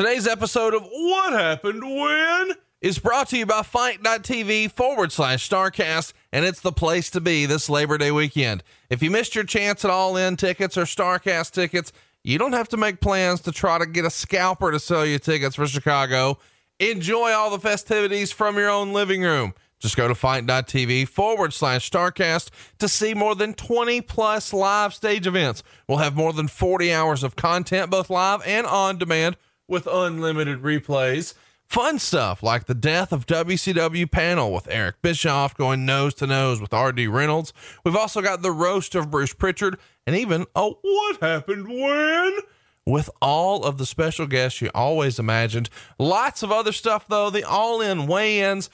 Today's episode of What Happened When is brought to you by Fight.tv forward slash StarCast, and it's the place to be this Labor Day weekend. If you missed your chance at all in tickets or StarCast tickets, you don't have to make plans to try to get a scalper to sell you tickets for Chicago. Enjoy all the festivities from your own living room. Just go to fight.tv forward slash StarCast to see more than 20 plus live stage events. We'll have more than 40 hours of content, both live and on demand, with unlimited replays. Fun stuff like the death of WCW panel with Eric Bischoff going nose to nose with RD Reynolds. We've also got the roast of Bruce Pritchard and even a what happened when with all of the special guests you always imagined. Lots of other stuff though, the all in weigh ins.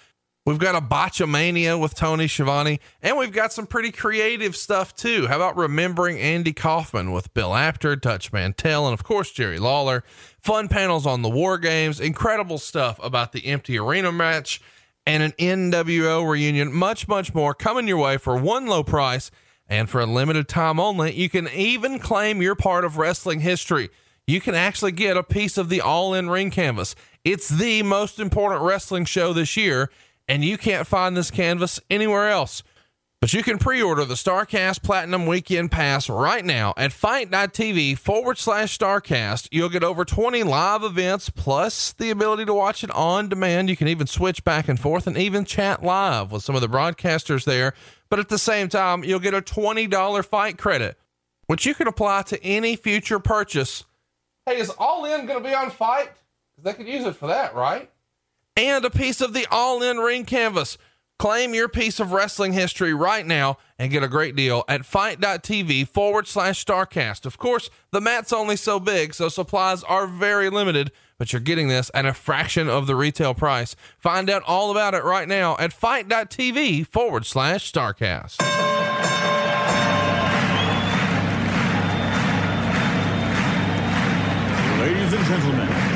We've got a Botchamania with Tony Schiavone, and we've got some pretty creative stuff too. How about remembering Andy Kaufman with Bill Apter, Dutch Mantell, and of course Jerry Lawler? Fun panels on the War Games, incredible stuff about the empty arena match, and an NWO reunion. Much, much more coming your way for one low price and for a limited time only. You can even claim you're part of wrestling history. You can actually get a piece of the all in ring canvas. It's the most important wrestling show this year and you can't find this canvas anywhere else. But you can pre order the StarCast Platinum Weekend Pass right now at fight.tv forward slash StarCast. You'll get over 20 live events plus the ability to watch it on demand. You can even switch back and forth and even chat live with some of the broadcasters there. But at the same time, you'll get a $20 fight credit, which you can apply to any future purchase. Hey, is All In going to be on fight? Because they could use it for that, right? And a piece of the all in ring canvas. Claim your piece of wrestling history right now and get a great deal at fight.tv forward slash starcast. Of course, the mat's only so big, so supplies are very limited, but you're getting this at a fraction of the retail price. Find out all about it right now at fight.tv forward slash starcast. Ladies and gentlemen,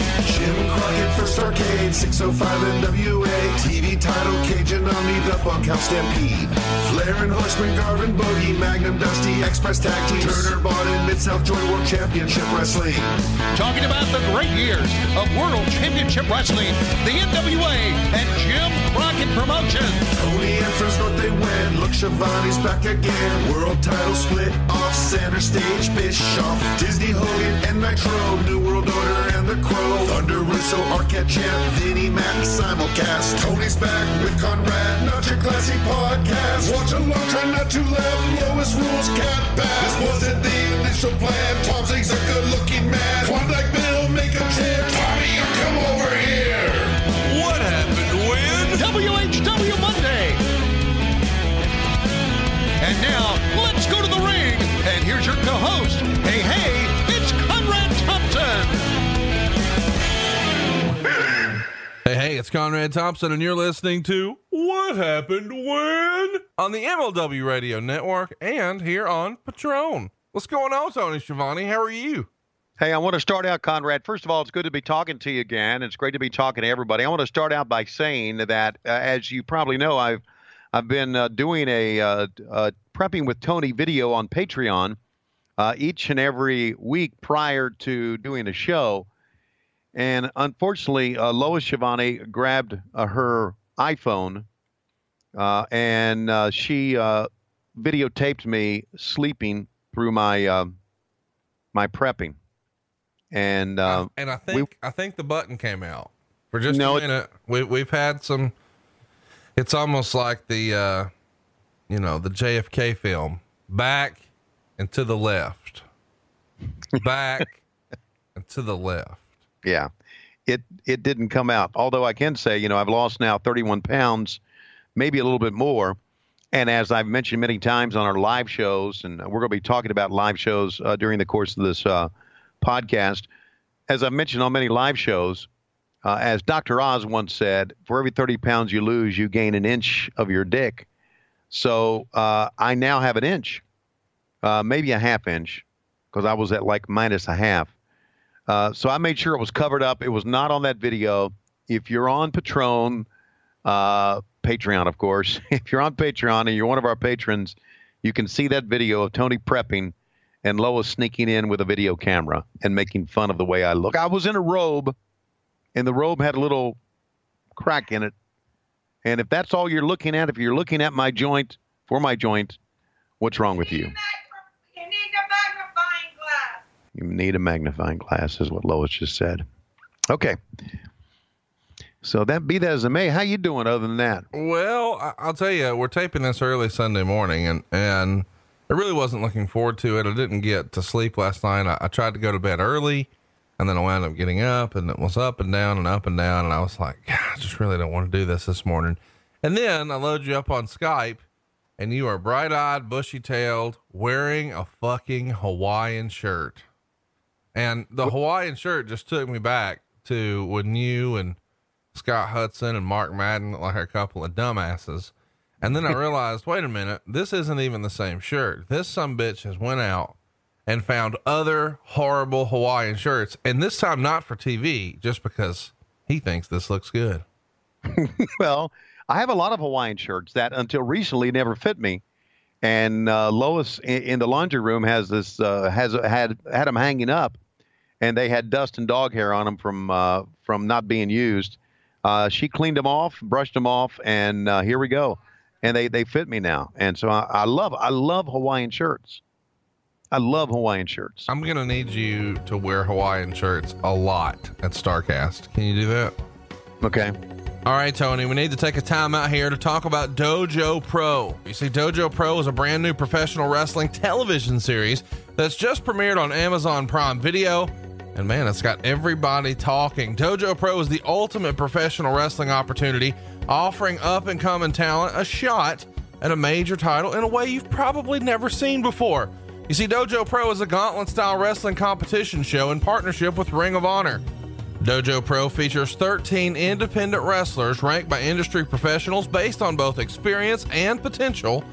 Jim Crockett First Arcade, 605 NWA, TV title, Cajun Omni, the Bunkhouse Stampede. Flair and Horseman, Garvin, Boogie, Magnum, Dusty, Express Tag Team, Turner, Bond, Mid-South Joint World Championship Wrestling. Talking about the great years of World Championship Wrestling, the NWA, and Jim Crockett Promotions. Tony and Friends North they win, look Schiavone's back again. World title split off center stage, Bischoff, Disney, Hogan, and Nitro, New World Order, and The Crow. Thunder Russo, Arquette Champ, Vinnie Mac, simulcast. Tony's back with Conrad, not your classy podcast. Watch along, try not to laugh. Lois Rules, cat back. This wasn't the initial plan. Tom Zigg's a good looking man. Klondike Bill, make a chip. Tommy, come over here. What happened when? WHW Monday. And now, Hey, hey, it's Conrad Thompson, and you're listening to What Happened When on the MLW Radio Network and here on Patron. What's going on, Tony Schiavone? How are you? Hey, I want to start out, Conrad. First of all, it's good to be talking to you again. It's great to be talking to everybody. I want to start out by saying that, uh, as you probably know, I've I've been uh, doing a uh, uh prepping with Tony video on Patreon uh, each and every week prior to doing a show. And unfortunately, uh, Lois Schiavone grabbed uh, her iPhone uh, and uh, she uh, videotaped me sleeping through my um, my prepping. And uh, and I think we, I think the button came out for just no, a minute. We we've had some. It's almost like the, you know, the JFK film. Back and to the left, back and to the left yeah, it it didn't come out. Although I can say, you know, I've lost now 31 pounds, maybe a little bit more. And as I've mentioned many times on our live shows, and we're going to be talking about live shows uh, during the course of this uh, podcast, as I've mentioned on many live shows, uh, as Dr. Oz once said, for every 30 pounds you lose, you gain an inch of your dick. So uh, I now have an inch, uh, maybe a half inch, because I was at like minus a half. Uh, so I made sure it was covered up. It was not on that video. if you're on Patron, uh, Patreon, of course, if you're on Patreon and you're one of our patrons, you can see that video of Tony prepping and Lois sneaking in with a video camera and making fun of the way I look. I was in a robe, and the robe had a little crack in it. And if that's all you're looking at, if you're looking at my joint for my joint, what's wrong with you? You need a magnifying glass. You need a magnifying glass, is what Lois just said. Okay. So that be that as it may, how you doing other than that? Well, I'll tell you, we're taping this early Sunday morning, and and I really wasn't looking forward to it. I didn't get to sleep last night. I, I tried to go to bed early, and then I wound up getting up, and it was up and down and up and down, and I was like, I just really don't want to do this this morning. And then I load you up on Skype, and you are bright eyed, bushy tailed, wearing a fucking Hawaiian shirt. And the Hawaiian shirt just took me back to when you and Scott Hudson and Mark Madden looked like a couple of dumbasses. And then I realized, wait a minute, this isn't even the same shirt. This some bitch has went out and found other horrible Hawaiian shirts, and this time not for TV, just because he thinks this looks good. Well, I have a lot of Hawaiian shirts that until recently never fit me. And uh, Lois in, in the laundry room has this uh, has had had them hanging up, and they had dust and dog hair on them from uh, from not being used. Uh, she cleaned them off, brushed them off, and uh, here we go. And they, they fit me now. And so I, I love I love Hawaiian shirts. I love Hawaiian shirts. I'm gonna need you to wear Hawaiian shirts a lot at Starcast. Can you do that? Okay. All right, Tony, we need to take a time out here to talk about Dojo Pro. You see, Dojo Pro is a brand new professional wrestling television series that's just premiered on Amazon Prime Video. And man, it's got everybody talking. Dojo Pro is the ultimate professional wrestling opportunity, offering up and coming talent a shot at a major title in a way you've probably never seen before. You see, Dojo Pro is a gauntlet style wrestling competition show in partnership with Ring of Honor. Dojo Pro features 13 independent wrestlers ranked by industry professionals based on both experience and potential.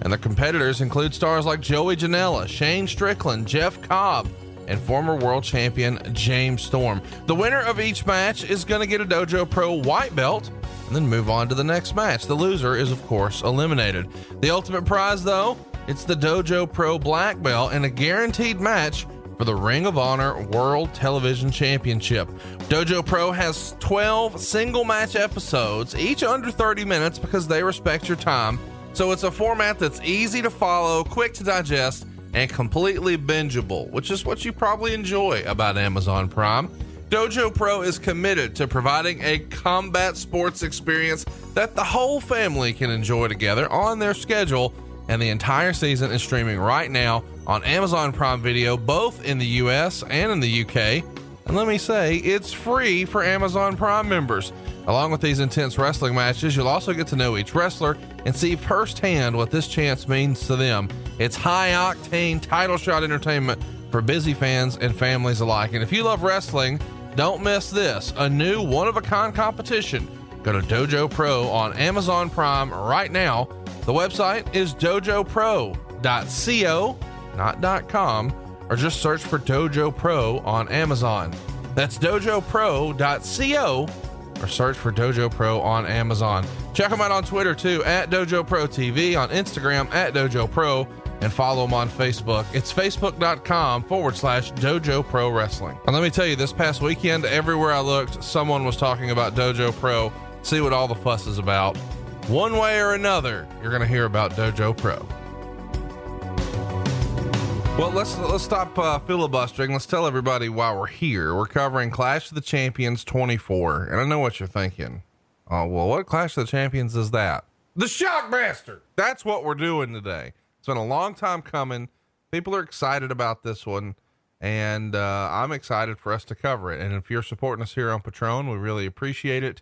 And the competitors include stars like Joey Janela, Shane Strickland, Jeff Cobb, and former world champion James Storm. The winner of each match is going to get a Dojo Pro white belt and then move on to the next match. The loser is, of course, eliminated. The ultimate prize, though, it's the Dojo Pro black belt and a guaranteed match for the Ring of Honor World Television Championship. Dojo Pro has 12 single match episodes, each under 30 minutes because they respect your time. So it's a format that's easy to follow, quick to digest, and completely bingeable, which is what you probably enjoy about Amazon Prime. Dojo Pro is committed to providing a combat sports experience that the whole family can enjoy together on their schedule, and the entire season is streaming right now on Amazon Prime Video, both in the US and in the UK. And let me say, it's free for Amazon Prime members. Along with these intense wrestling matches, you'll also get to know each wrestler and see firsthand what this chance means to them. It's high octane title shot entertainment for busy fans and families alike. And if you love wrestling, don't miss this a new one of a kind competition. Go to Dojo Pro on Amazon Prime right now. The website is dojopro.co, not dot .com, or just search for Dojo Pro on Amazon. That's dojopro.co or search for Dojo Pro on Amazon. Check them out on Twitter too, at Dojo Pro TV, on Instagram at Dojo Pro, and follow them on Facebook. It's facebook.com forward slash Dojo Pro Wrestling. And let me tell you, this past weekend, everywhere I looked, someone was talking about Dojo Pro. See what all the fuss is about. One way or another, you're going to hear about Dojo Pro. Well, let's let's stop uh, filibustering. Let's tell everybody why we're here. We're covering Clash of the Champions 24, and I know what you're thinking. Oh, well, what Clash of the Champions is that? The Shockmaster. That's what we're doing today. It's been a long time coming. People are excited about this one, and uh, I'm excited for us to cover it. And if you're supporting us here on Patron, we really appreciate it.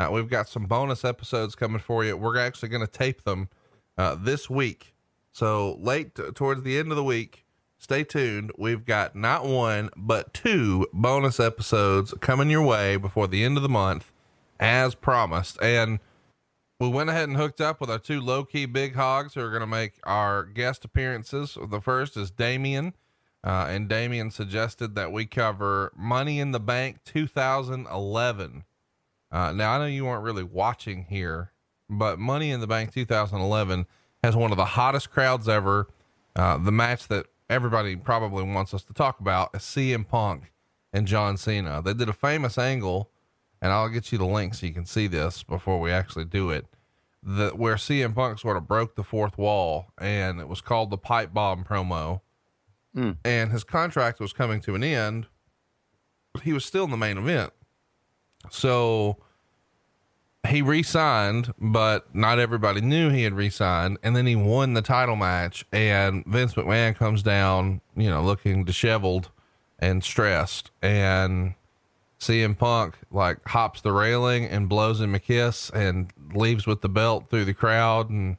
Uh, we've got some bonus episodes coming for you. We're actually going to tape them uh, this week. So late t- towards the end of the week, stay tuned. We've got not one, but two bonus episodes coming your way before the end of the month, as promised. And we went ahead and hooked up with our two low key big hogs who are going to make our guest appearances. The first is Damien. Uh, and Damien suggested that we cover Money in the Bank 2011. Uh, now I know you weren't really watching here, but Money in the Bank 2011 has one of the hottest crowds ever. Uh, the match that everybody probably wants us to talk about is CM Punk and John Cena. They did a famous angle, and I'll get you the link so you can see this before we actually do it. The where CM Punk sort of broke the fourth wall, and it was called the pipe bomb promo. Hmm. And his contract was coming to an end. but He was still in the main event, so he re-signed, but not everybody knew he had re-signed. And then he won the title match, and Vince McMahon comes down, you know, looking disheveled and stressed, and CM Punk like hops the railing and blows him a kiss and leaves with the belt through the crowd, and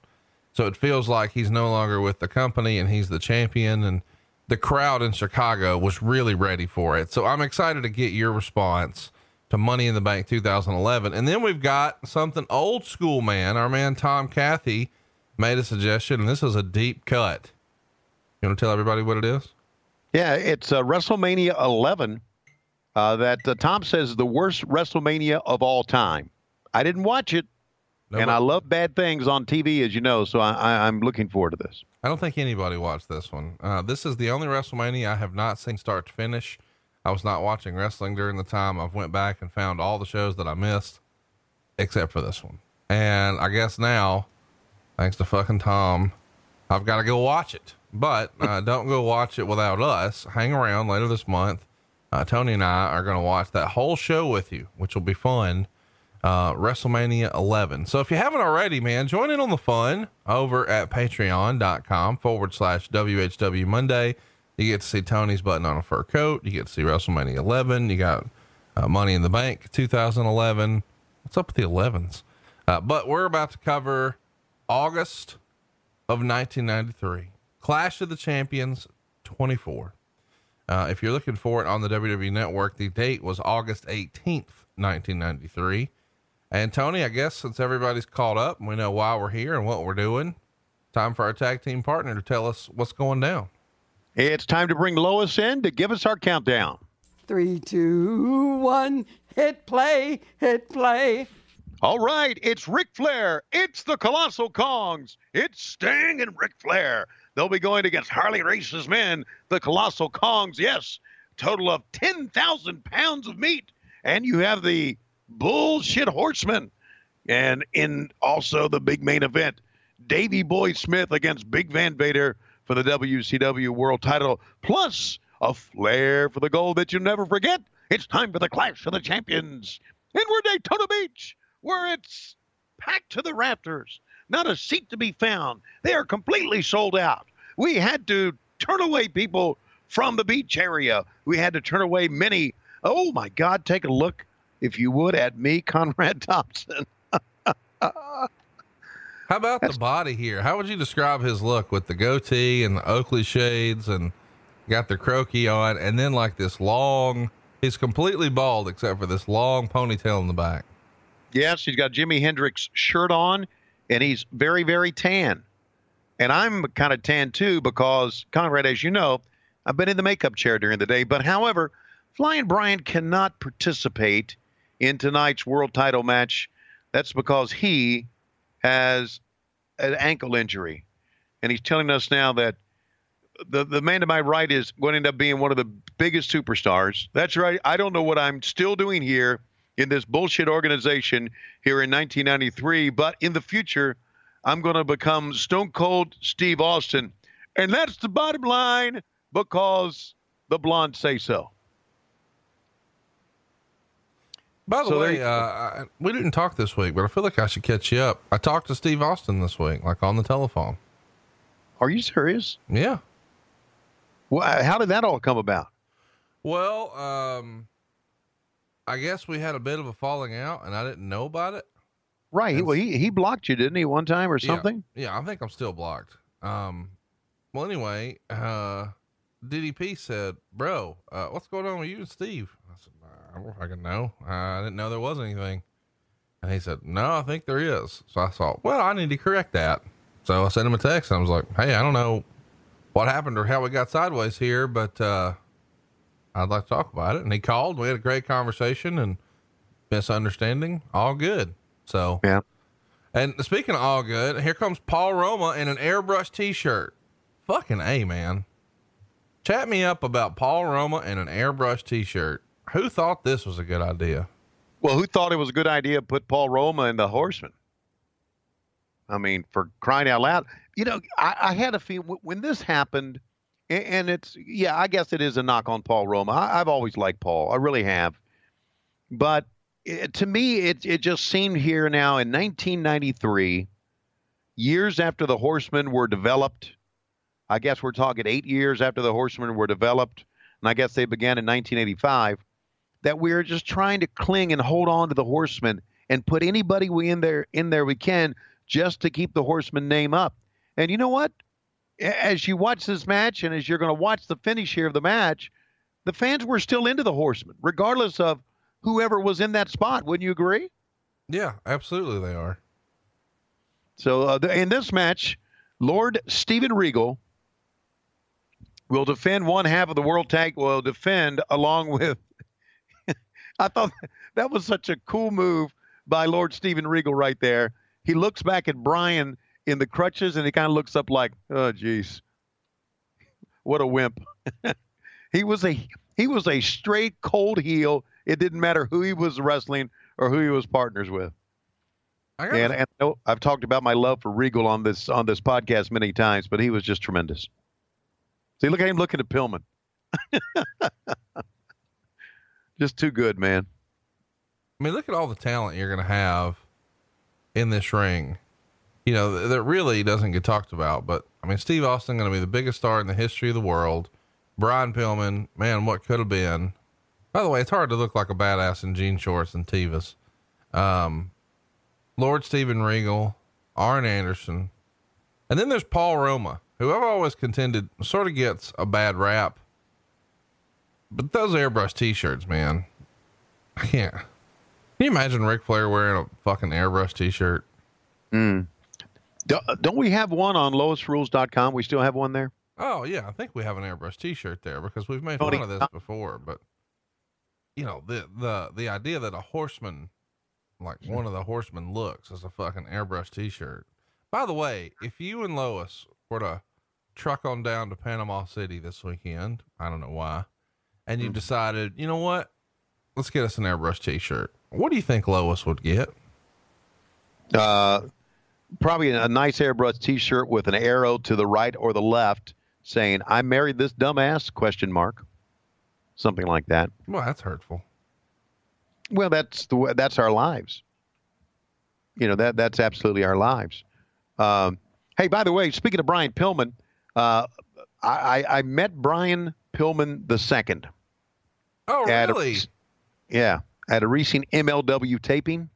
so it feels like he's no longer with the company and he's the champion and. The crowd in Chicago was really ready for it. So I'm excited to get your response to Money in the Bank 2011. And then we've got something old school, man. Our man Tom Cathy made a suggestion, and this is a deep cut. You want to tell everybody what it is? Yeah, it's uh, WrestleMania 11 uh, that uh, Tom says is the worst WrestleMania of all time. I didn't watch it, and I love bad things on TV, as you know, so I, I, I'm looking forward to this. I don't think anybody watched this one. Uh, this is the only WrestleMania I have not seen start to finish. I was not watching wrestling during the time. I've went back and found all the shows that I missed, except for this one. And I guess now, thanks to fucking Tom, I've got to go watch it. But uh, don't go watch it without us. Hang around later this month. Uh, Tony and I are going to watch that whole show with you, which will be fun. Uh, WrestleMania 11. So if you haven't already, man, join in on the fun over at patreon.com forward slash WHW Monday. You get to see Tony's button on a fur coat. You get to see WrestleMania 11. You got uh, Money in the Bank 2011. What's up with the 11s? Uh, but we're about to cover August of 1993. Clash of the Champions 24. Uh, if you're looking for it on the WWE Network, the date was August 18th, 1993. And Tony, I guess since everybody's caught up and we know why we're here and what we're doing, time for our tag team partner to tell us what's going down. It's time to bring Lois in to give us our countdown. Three, two, one, hit play, hit play. All right, it's Ric Flair. It's the Colossal Kongs. It's Sting and Ric Flair. They'll be going against Harley Race's men, the Colossal Kongs. Yes, total of 10,000 pounds of meat. And you have the Bullshit Horsemen. And in also the big main event, Davey Boy Smith against Big Van Vader for the WCW World title, plus a flair for the gold that you'll never forget. It's time for the Clash of the Champions. And we're Daytona Beach, where it's packed to the rafters. Not a seat to be found. They are completely sold out. We had to turn away people from the beach area. We had to turn away many. Oh my God, take a look, if you would, at me, Conrad Thompson. How about the body here? How would you describe his look with the goatee and the Oakley shades and got the croaky on and then like this long, he's completely bald except for this long ponytail in the back. Yes, he's got Jimi Hendrix shirt on, and he's very, very tan. And I'm kind of tan too because, Conrad, as you know, I've been in the makeup chair during the day. But however, Flying Brian cannot participate in tonight's world title match. That's because he has an ankle injury. And he's telling us now that the, the man to my right is going to end up being one of the biggest superstars. That's right. I don't know what I'm still doing here in this bullshit organization here in 1993, but in the future, I'm going to become Stone Cold Steve Austin. And that's the bottom line because the blondes say so. By the So way, uh, I, we didn't talk this week, but I feel like I should catch you up. I talked to Steve Austin this week, like on the telephone. Are you serious? Yeah. Well, how did that all come about? Well, um, I guess we had a bit of a falling out and I didn't know about it. Right. That's- well, he, he blocked you, didn't he, one time or Yeah. something? Yeah, I think I'm still blocked. Um, well, anyway, uh, DDP said, "Bro, uh, what's going on with you and Steve?" I said, "I don't fucking know. I didn't know there was anything." And he said, "No, I think there is." So I thought, "Well, I need to correct that." So I sent him a text. And I was like, "Hey, I don't know what happened or how we got sideways here, but uh, I'd like to talk about it." And he called. We had a great conversation and misunderstanding, all good. So Yeah. And speaking of all good, here comes Paul Roma in an airbrush T-shirt. Fucking a man. Chat me up about Paul Roma in an airbrush T-shirt. Who thought this was a good idea? Well, who thought it was a good idea to put Paul Roma in the Horseman? I mean, for crying out loud, you know, I, I had a feel when this happened, a- and it's yeah, I guess it is a knock on Paul Roma. I, I've always liked Paul, I really have, but it, to me, it it just seemed here now in 1993, years after the Horsemen were developed. I guess we're talking eight years after the Horsemen were developed, and I guess they began in 1985 that we're just trying to cling and hold on to the horseman and put anybody we in there in there we can just to keep the horseman name up. And you know what? As you watch this match and as you're going to watch the finish here of the match, the fans were still into the horseman, regardless of whoever was in that spot. Wouldn't you agree? Yeah, absolutely they are. So uh, the, in this match, Lord Steven Regal will defend one half of the World Tag. Will defend along with. I thought that was such a cool move by Lord Steven Regal right there. He looks back at Brian in the crutches and he kind of looks up like, "Oh, jeez, what a wimp." he was a he was a straight cold heel. It didn't matter who he was wrestling or who he was partners with. I and, and I've talked about my love for Regal on this on this podcast many times, but he was just tremendous. See, look at him looking at Pillman. just too good, man. I mean, look at all the talent you're going to have in this ring. You know, that really doesn't get talked about, but I mean, Steve Austin going to be the biggest star in the history of the world. Brian Pillman, man, what could have been. By the way, it's hard to look like a badass in jean shorts and Tevas. Um, Lord Steven Regal, Arn Anderson, and then there's Paul Roma, who I've always contended sort of gets a bad rap. But those airbrush t-shirts, man, I can't. Can you imagine Ric Flair wearing a fucking airbrush T-shirt? Mm. Do, don't we have one on loisrules.com? We still have one there? Oh yeah, I think we have an airbrush T-shirt there because we've made Tony, fun of this before. But you know the the the idea that a horseman, like one of the horsemen, looks as a fucking airbrush T-shirt. By the way, if you and Lois were to truck on down to Panama City this weekend, I don't know why, and you decided, you know what, let's get us an airbrush T-shirt. What do you think Lois would get? Uh, probably a nice airbrush T-shirt with an arrow to the right or the left saying, I married this dumbass, question mark. Something like that. Well, that's hurtful. Well, that's the way, that's our lives. You know that that's absolutely our lives. Um, hey, by the way, speaking of Brian Pillman, uh, I, I I met Brian Pillman the second. Oh at a- really? yeah, at a recent MLW taping,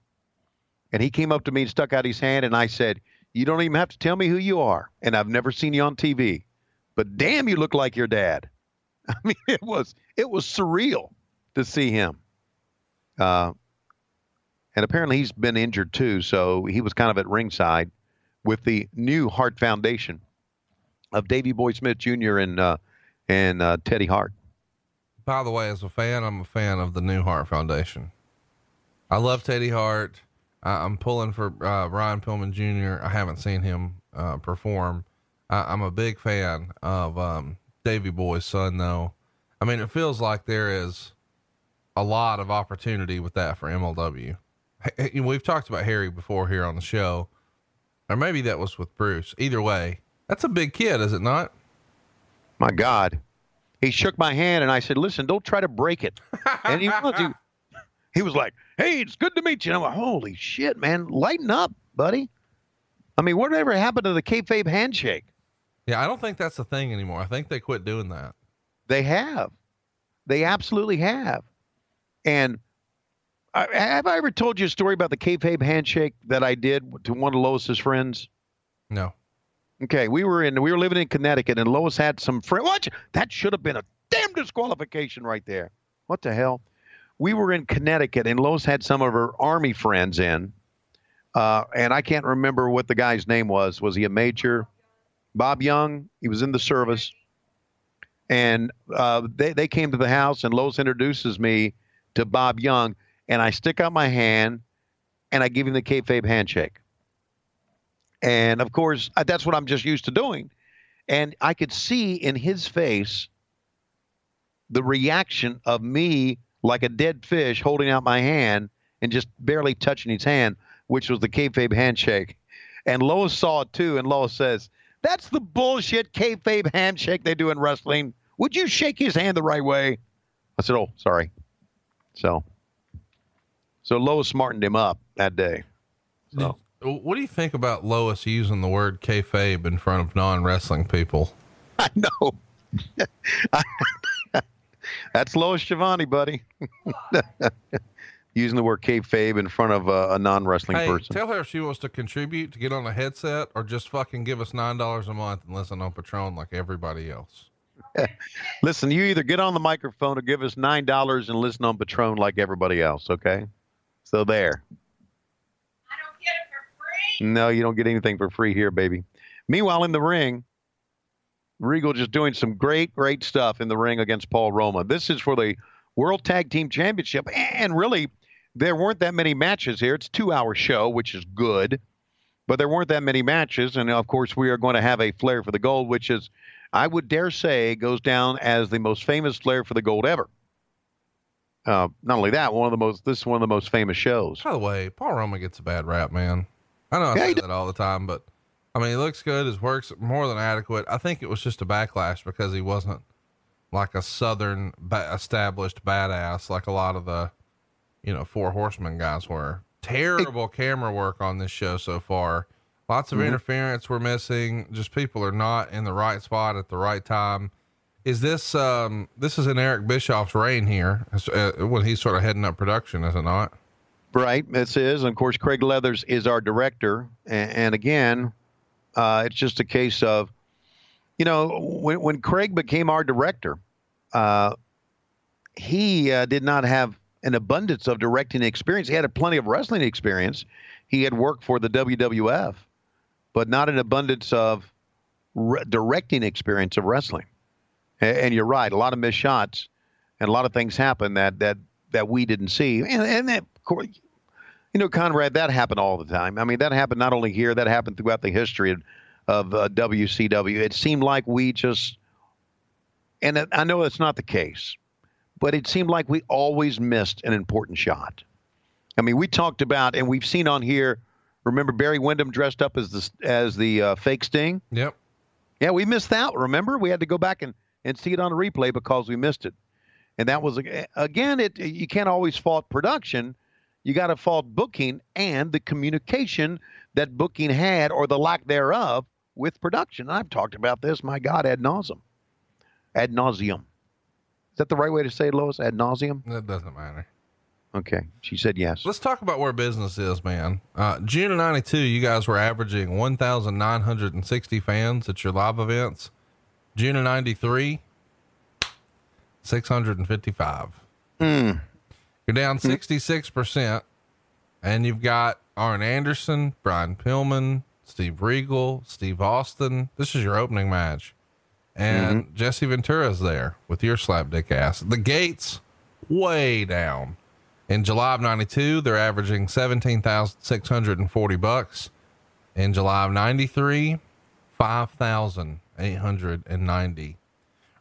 and he came up to me and stuck out his hand, and I said, "You don't even have to tell me who you are, and I've never seen you on TV, but damn, you look like your dad." I mean, it was it was surreal to see him. Uh, and apparently he's been injured too, so he was kind of at ringside with the new Hart Foundation of Davey Boy Smith Jr. and uh, and uh, Teddy Hart. By the way, as a fan, I'm a fan of the New Hart Foundation. I love Teddy Hart. I, I'm pulling for uh, Brian Pillman Jr. I haven't seen him uh, perform. I, I'm a big fan of um, Davey Boy's son, though. I mean, it feels like there is a lot of opportunity with that for MLW. We've talked about Harry before here on the show, or maybe that was with Bruce. Either way, that's a big kid, is it not? My God. He shook my hand and I said, Listen, don't try to break it. And he he was like, Hey, it's good to meet you. And I'm like, Holy shit, man. Lighten up, buddy. I mean, whatever happened to the kayfabe handshake? Yeah, I don't think that's a thing anymore. I think they quit doing that. They have. They absolutely have. And I, have I ever told you a story about the kayfabe handshake that I did to one of Lois's friends? No. Okay, we were in we were living in Connecticut, and Lois had some friends. What? That should have been a damn disqualification right there. What the hell? We were in Connecticut, and Lois had some of her army friends in, uh, and I can't remember what the guy's name was. Was he a major? Bob Young. He was in the service, and uh, they they came to the house, and Lois introduces me to Bob Young, and I stick out my hand and I give him the kayfabe handshake. And of course, that's what I'm just used to doing. And I could see in his face the reaction of me like a dead fish holding out my hand and just barely touching his hand, which was the kayfabe handshake. And Lois saw it too, and Lois says, "That's the bullshit kayfabe handshake they do in wrestling. Would you shake his hand the right way?" I said, "Oh, sorry." So, so Lois smartened him up that day. So. What do you think about Lois using the word kayfabe in front of non wrestling people? I know. That's Lois Giovanni, buddy. Using the word kayfabe in front of a, a non-wrestling Hey, person. tell her if she wants to contribute to get on a headset or just fucking give us nine dollars a month and listen on Patron like everybody else. Listen, you either get on the microphone or give us nine dollars and listen on Patron like everybody else. Okay. So there. I don't get it for free. No, you don't get anything for free here, baby. Meanwhile, in the ring, Regal just doing some great, great stuff in the ring against Paul Roma. This is for the World Tag Team Championship, and really, there weren't that many matches here. It's a two-hour show, which is good, but there weren't that many matches, and of course, we are going to have a Flair for the Gold, which is, I would dare say, goes down as the most famous Flair for the Gold ever. Uh, not only that, one of the most. This is one of the most famous shows. By the way, Paul Roma gets a bad rap, man. I know I Yeah, say that all the time, but I mean, he looks good. His work's more than adequate. I think it was just a backlash because he wasn't like a Southern ba- established badass like a lot of the, you know, Four Horsemen guys were. Terrible camera work on this show so far. Lots of interference we're missing. Just people are not in the right spot at the right time. Is this um this is in Eric Bischoff's reign here uh, when he's sort of heading up production, is it not? Right, this is, and of course, Craig Leathers is our director. And, and again, uh, it's just a case of, you know, when when Craig became our director, uh, he uh, did not have an abundance of directing experience. He had plenty of wrestling experience. He had worked for the WWF, but not an abundance of re- directing experience of wrestling. And, and you're right, a lot of missed shots, and a lot of things happened that that that we didn't see. And, and that, you know, Conrad, that happened all the time. I mean, that happened not only here, that happened throughout the history of, of uh, WCW. It seemed like we just, and I know that's not the case, but it seemed like we always missed an important shot. I mean, we talked about, and we've seen on here. Remember Barry Windham dressed up as the as the uh, fake Sting? Yep. Yeah, we missed that. Remember, we had to go back and, and see it on a replay because we missed it. And that was again, it you can't always fault production. You got to fault booking and the communication that booking had or the lack thereof with production. I've talked about this, my God, ad nauseum. Ad nauseum. Is that the right way to say it, Lois? Ad nauseum? That doesn't matter. Okay. She said yes. Let's talk about where business is, man. Uh, June of 92, you guys were averaging 1,960 fans at your live events. June of 93, 655. Mm. You're down mm-hmm. 66%. And you've got Arn Anderson, Brian Pillman, Steve Regal, Steve Austin. This is your opening match. And mm-hmm. Jesse Ventura's there with your slapdick ass. The gates way down. In July of 92, they're averaging 17,640 bucks. In July of 93, 5,890.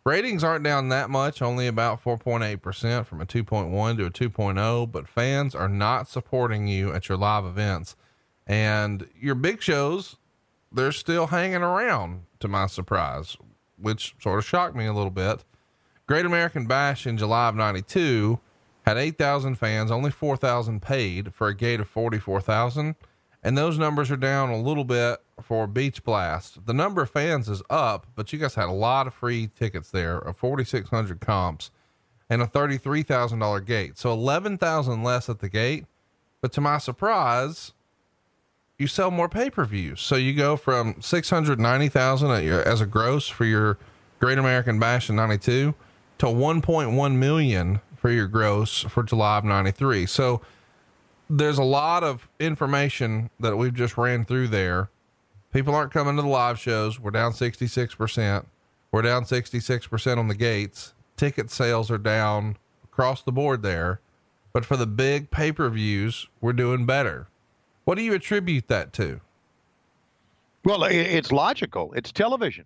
Ratings aren't down that much, only about 4.8% from a 2.1 to a 2.0, but fans are not supporting you at your live events. And your big shows, they're still hanging around to my surprise, which sort of shocked me a little bit. Great American Bash in July of 92 had 8,000 fans, only 4,000 paid for a gate of 44,000. And those numbers are down a little bit for Beach Blast. The number of fans is up, but you guys had a lot of free tickets there, of 4,600 comps and a $33,000 gate. So 11,000 less at the gate. But to my surprise, you sell more pay-per-views. So you go from 690,000 at your, as a gross for your Great American Bash in 92 to 1.1 million for your gross for July of 93. So there's a lot of information that we've just ran through there. People aren't coming to the live shows. We're down 66%. We're down 66% on the gates. Ticket sales are down across the board there. but for the big pay per views, we're doing better. What do you attribute that to? Well, it's logical. It's television.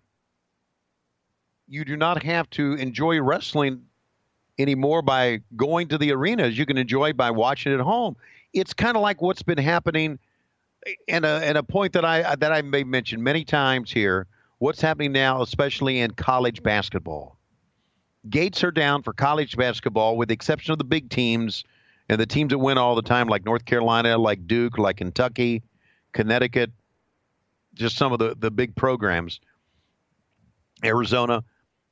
You do not have to enjoy wrestling anymore by going to the arenas. You can enjoy by watching at home. It's kind of like what's been happening, and a and a point that I that I may mention many times here. What's happening now, especially in college basketball? Gates are down for college basketball, with the exception of the big teams and the teams that win all the time, like North Carolina, like Duke, like Kentucky, Connecticut just some of the, the big programs, Arizona,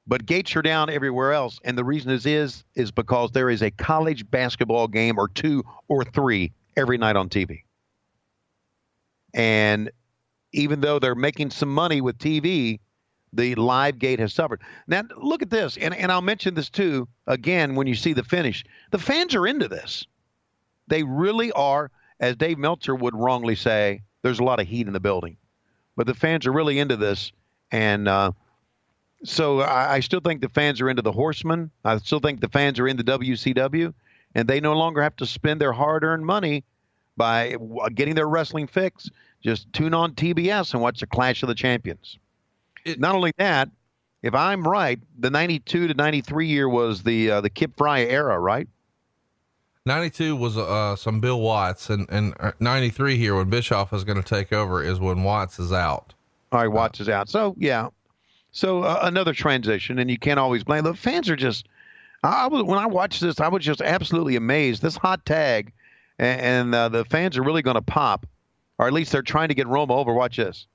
but gates are down everywhere else. And the reason is is is because there is a college basketball game or two or three every night on TV. And even though they're making some money with TV, the live gate has suffered. Now look at this, and, and I'll mention this too again when you see the finish. The fans are into this. They really are, as Dave Meltzer would wrongly say, there's a lot of heat in the building but the fans are really into this, and uh, so I, I still think the fans are into the Horsemen. I still think the fans are into WCW, and they no longer have to spend their hard-earned money by getting their wrestling fix. Just tune on TBS and watch the Clash of the Champions. It- Not only that, if I'm right, the '92 to '93 year was the uh, the Kip Frey era, right? 92 was uh, some Bill Watts, and, and uh, 93 here when Bischoff is going to take over is when Watts is out. All right, Watts is out. So yeah, so uh, another transition, and you can't always blame the fans. Are just I, was when I watched this, I was just absolutely amazed. This hot tag, and, and uh, the fans are really going to pop, or at least they're trying to get Roma over. Watch this.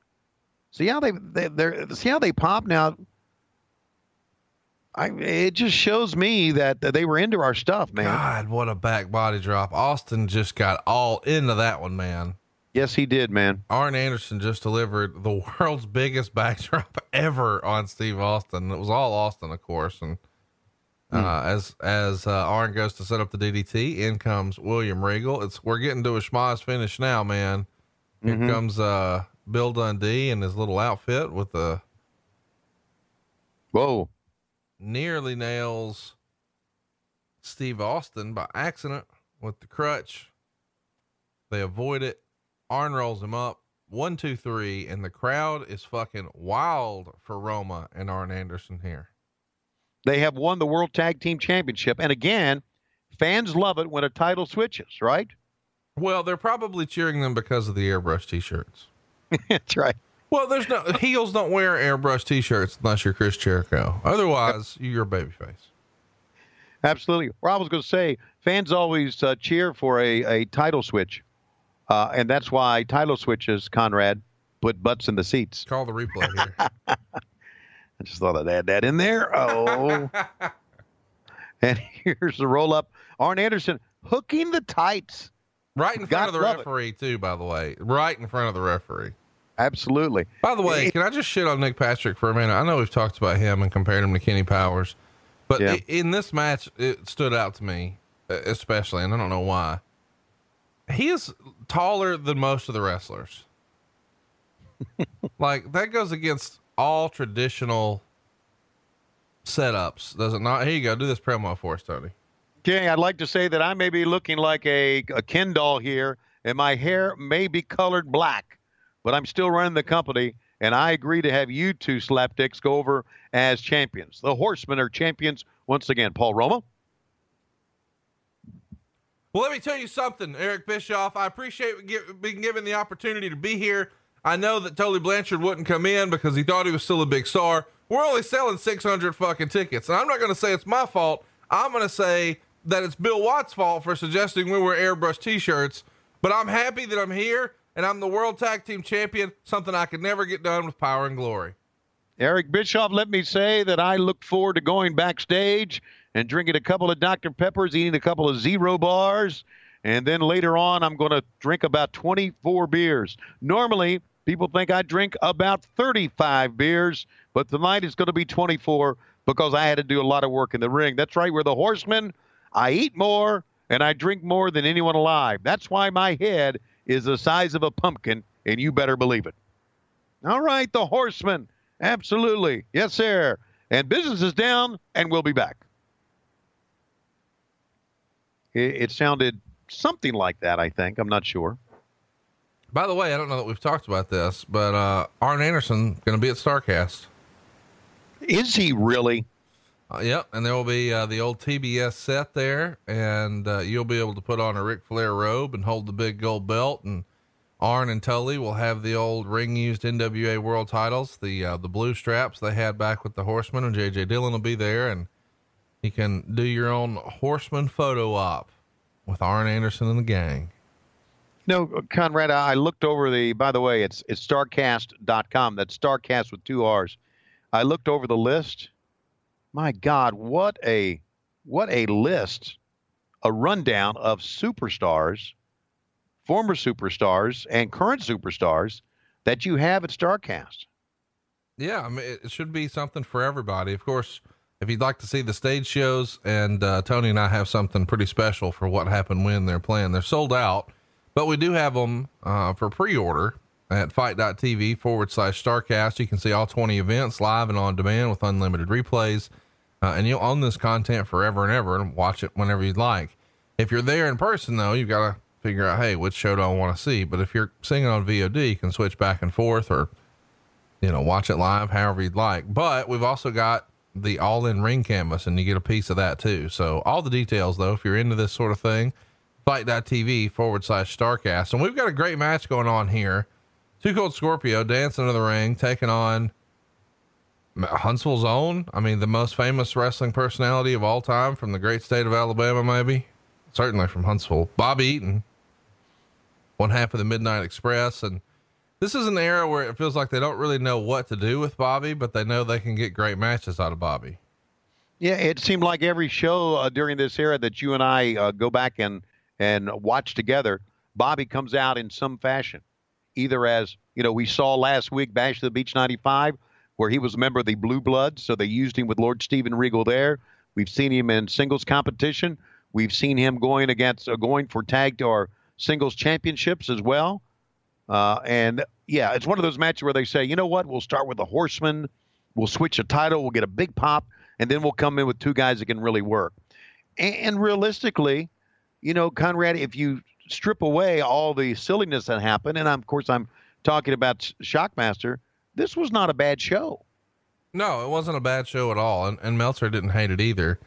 See how they, they they're see how they pop now. I it just shows me that, that they were into our stuff, man. God, what a back body drop. Austin just got all into that one, man. Yes, he did, man. Arn Anderson just delivered the world's biggest backdrop ever on Steve Austin. It was all Austin, of course. And uh, as as uh, Arn goes to set up the DDT, in comes William Regal. It's we're getting to a schmoz finish now, man. Here comes uh, Bill Dundee in his little outfit with the Whoa. nearly nails Steve Austin by accident with the crutch. They avoid it. Arn rolls him up. One, two, three, and the crowd is fucking wild for Roma and Arn Anderson here. They have won the World Tag Team Championship, and again, fans love it when a title switches, right? Well, they're probably cheering them because of the airbrush t-shirts. That's right. Well, there's no heels don't wear airbrush t-shirts unless you're Chris Jericho. Otherwise, you're a babyface. Absolutely. I was going to say, fans always uh, cheer for a, a title switch. Uh, and that's why title switches, Conrad, put butts in the seats. Call the replay here. I just thought I'd add that in there. Oh. and here's the roll up. Arn Anderson hooking the tights. Right in front God of the love it. referee, too, by the way. Right in front of the referee. Absolutely. By the way, can I just shit on Nick Patrick for a minute? I know we've talked about him and compared him to Kenny Powers, but Yeah. i- in this match, it stood out to me, especially, and I don't know why. He is taller than most of the wrestlers. like that goes against all traditional setups, does it not? Here you go. Do this promo for us, Tony. Okay, I'd like to say that I may be looking like a, a Ken doll here, and my hair may be colored black, but I'm still running the company, and I agree to have you two slapdicks go over as champions. The Horsemen are champions once again. Paul Roma. Well, let me tell you something, Eric Bischoff. I appreciate being given the opportunity to be here. I know that Tully Blanchard wouldn't come in because he thought he was still a big star. We're only selling 600 fucking tickets. And I'm not going to say it's my fault. I'm going to say that it's Bill Watts' fault for suggesting we wear airbrush t shirts. But I'm happy that I'm here and I'm the World Tag Team Champion, something I could never get done with power and glory. Eric Bischoff, let me say that I look forward to going backstage and drinking a couple of Dr. Peppers, eating a couple of zero bars, and then later on, I'm going to drink about 24 beers. Normally, people think I drink about 35 beers, but tonight it's going to be 24 because I had to do a lot of work in the ring. That's right, we're the horsemen. I eat more and I drink more than anyone alive. That's why my head is the size of a pumpkin, and you better believe it. All right, the horsemen. Absolutely. Yes, sir. And business is down, and we'll be back. It, it sounded something like that. I think I'm not sure. By the way, I don't know that we've talked about this, but uh, Arn Anderson going to be at Starcast. Is he really? Uh, yep, and there will be uh, the old TBS set there, and uh, you'll be able to put on a Ric Flair robe and hold the big gold belt. And Arn and Tully will have the old ring used NWA World Titles, the uh, the blue straps they had back with the Horsemen, and JJ Dillon will be there, and you can do your own Horseman photo op with Arn Anderson and the gang. No, Conrad, I looked over the, by the way, it's, it's starrcast.com. That's starrcast with two R's. I looked over the list. My God, what a, what a list, a rundown of superstars, former superstars and current superstars that you have at Starrcast. Yeah. I mean, it should be something for everybody. Of course, if you'd like to see the stage shows and, uh, Tony and I have something pretty special for what happened when they're playing, they're sold out but we do have them uh, for pre-order at fite.tv forward slash starrcast. You can see all 20 events live and on demand with unlimited replays. Uh, and you'll own this content forever and ever and watch it whenever you'd like. If you're there in person, though, you've got to figure out, hey, which show do I want to see? But if you're seeing it on VOD, you can switch back and forth or, you know, watch it live however you'd like. But we've also got the all in ring canvas and you get a piece of that too. So all the details, though, if you're into this sort of thing, fite.tv forward slash starrcast. And we've got a great match going on here. Two Cold Scorpio dancing in the ring, taking on Huntsville's own. I mean, the most famous wrestling personality of all time from the great state of Alabama, maybe. Certainly from Huntsville. Bobby Eaton, one half of the Midnight Express. And this is an era where it feels like they don't really know what to do with Bobby, but they know they can get great matches out of Bobby. Yeah, it seemed like every show uh, during this era that you and I uh, go back and and watch together, Bobby comes out in some fashion, either as, you know, we saw last week, Bash the Beach 95, where he was a member of the Blue Bloods, so they used him with Lord Steven Regal there. We've seen him in singles competition. We've seen him going against, uh, going for tag or singles championships as well. Uh, and yeah, it's one of those matches where they say, you know what, we'll start with the Horseman, we'll switch a title, we'll get a big pop, and then we'll come in with two guys that can really work. And, and realistically, you know, Conrad, if you strip away all the silliness that happened, and I'm, of course I'm talking about Shockmaster, this was not a bad show. No, it wasn't a bad show at all, and, and Meltzer didn't hate it either.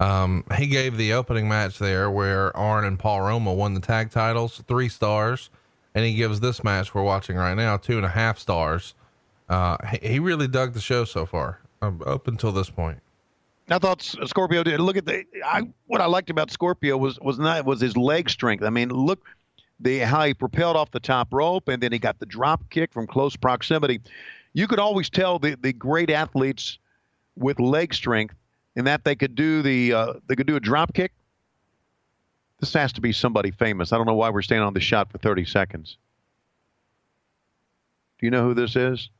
Um, he gave the opening match there where Arn and Paul Roma won the tag titles, three stars, and he gives this match we're watching right now two and a half stars. Uh, he, really dug the show so far, um, up until this point. I thought Scorpio did. Look at the. I what I liked about Scorpio was was not was his leg strength. I mean, look the how he propelled off the top rope, and then he got the drop kick from close proximity. You could always tell the the great athletes with leg strength, in that they could do the uh, they could do a drop kick. This has to be somebody famous. I don't know why we're staying on the shot for 30 seconds. Do you know who this is?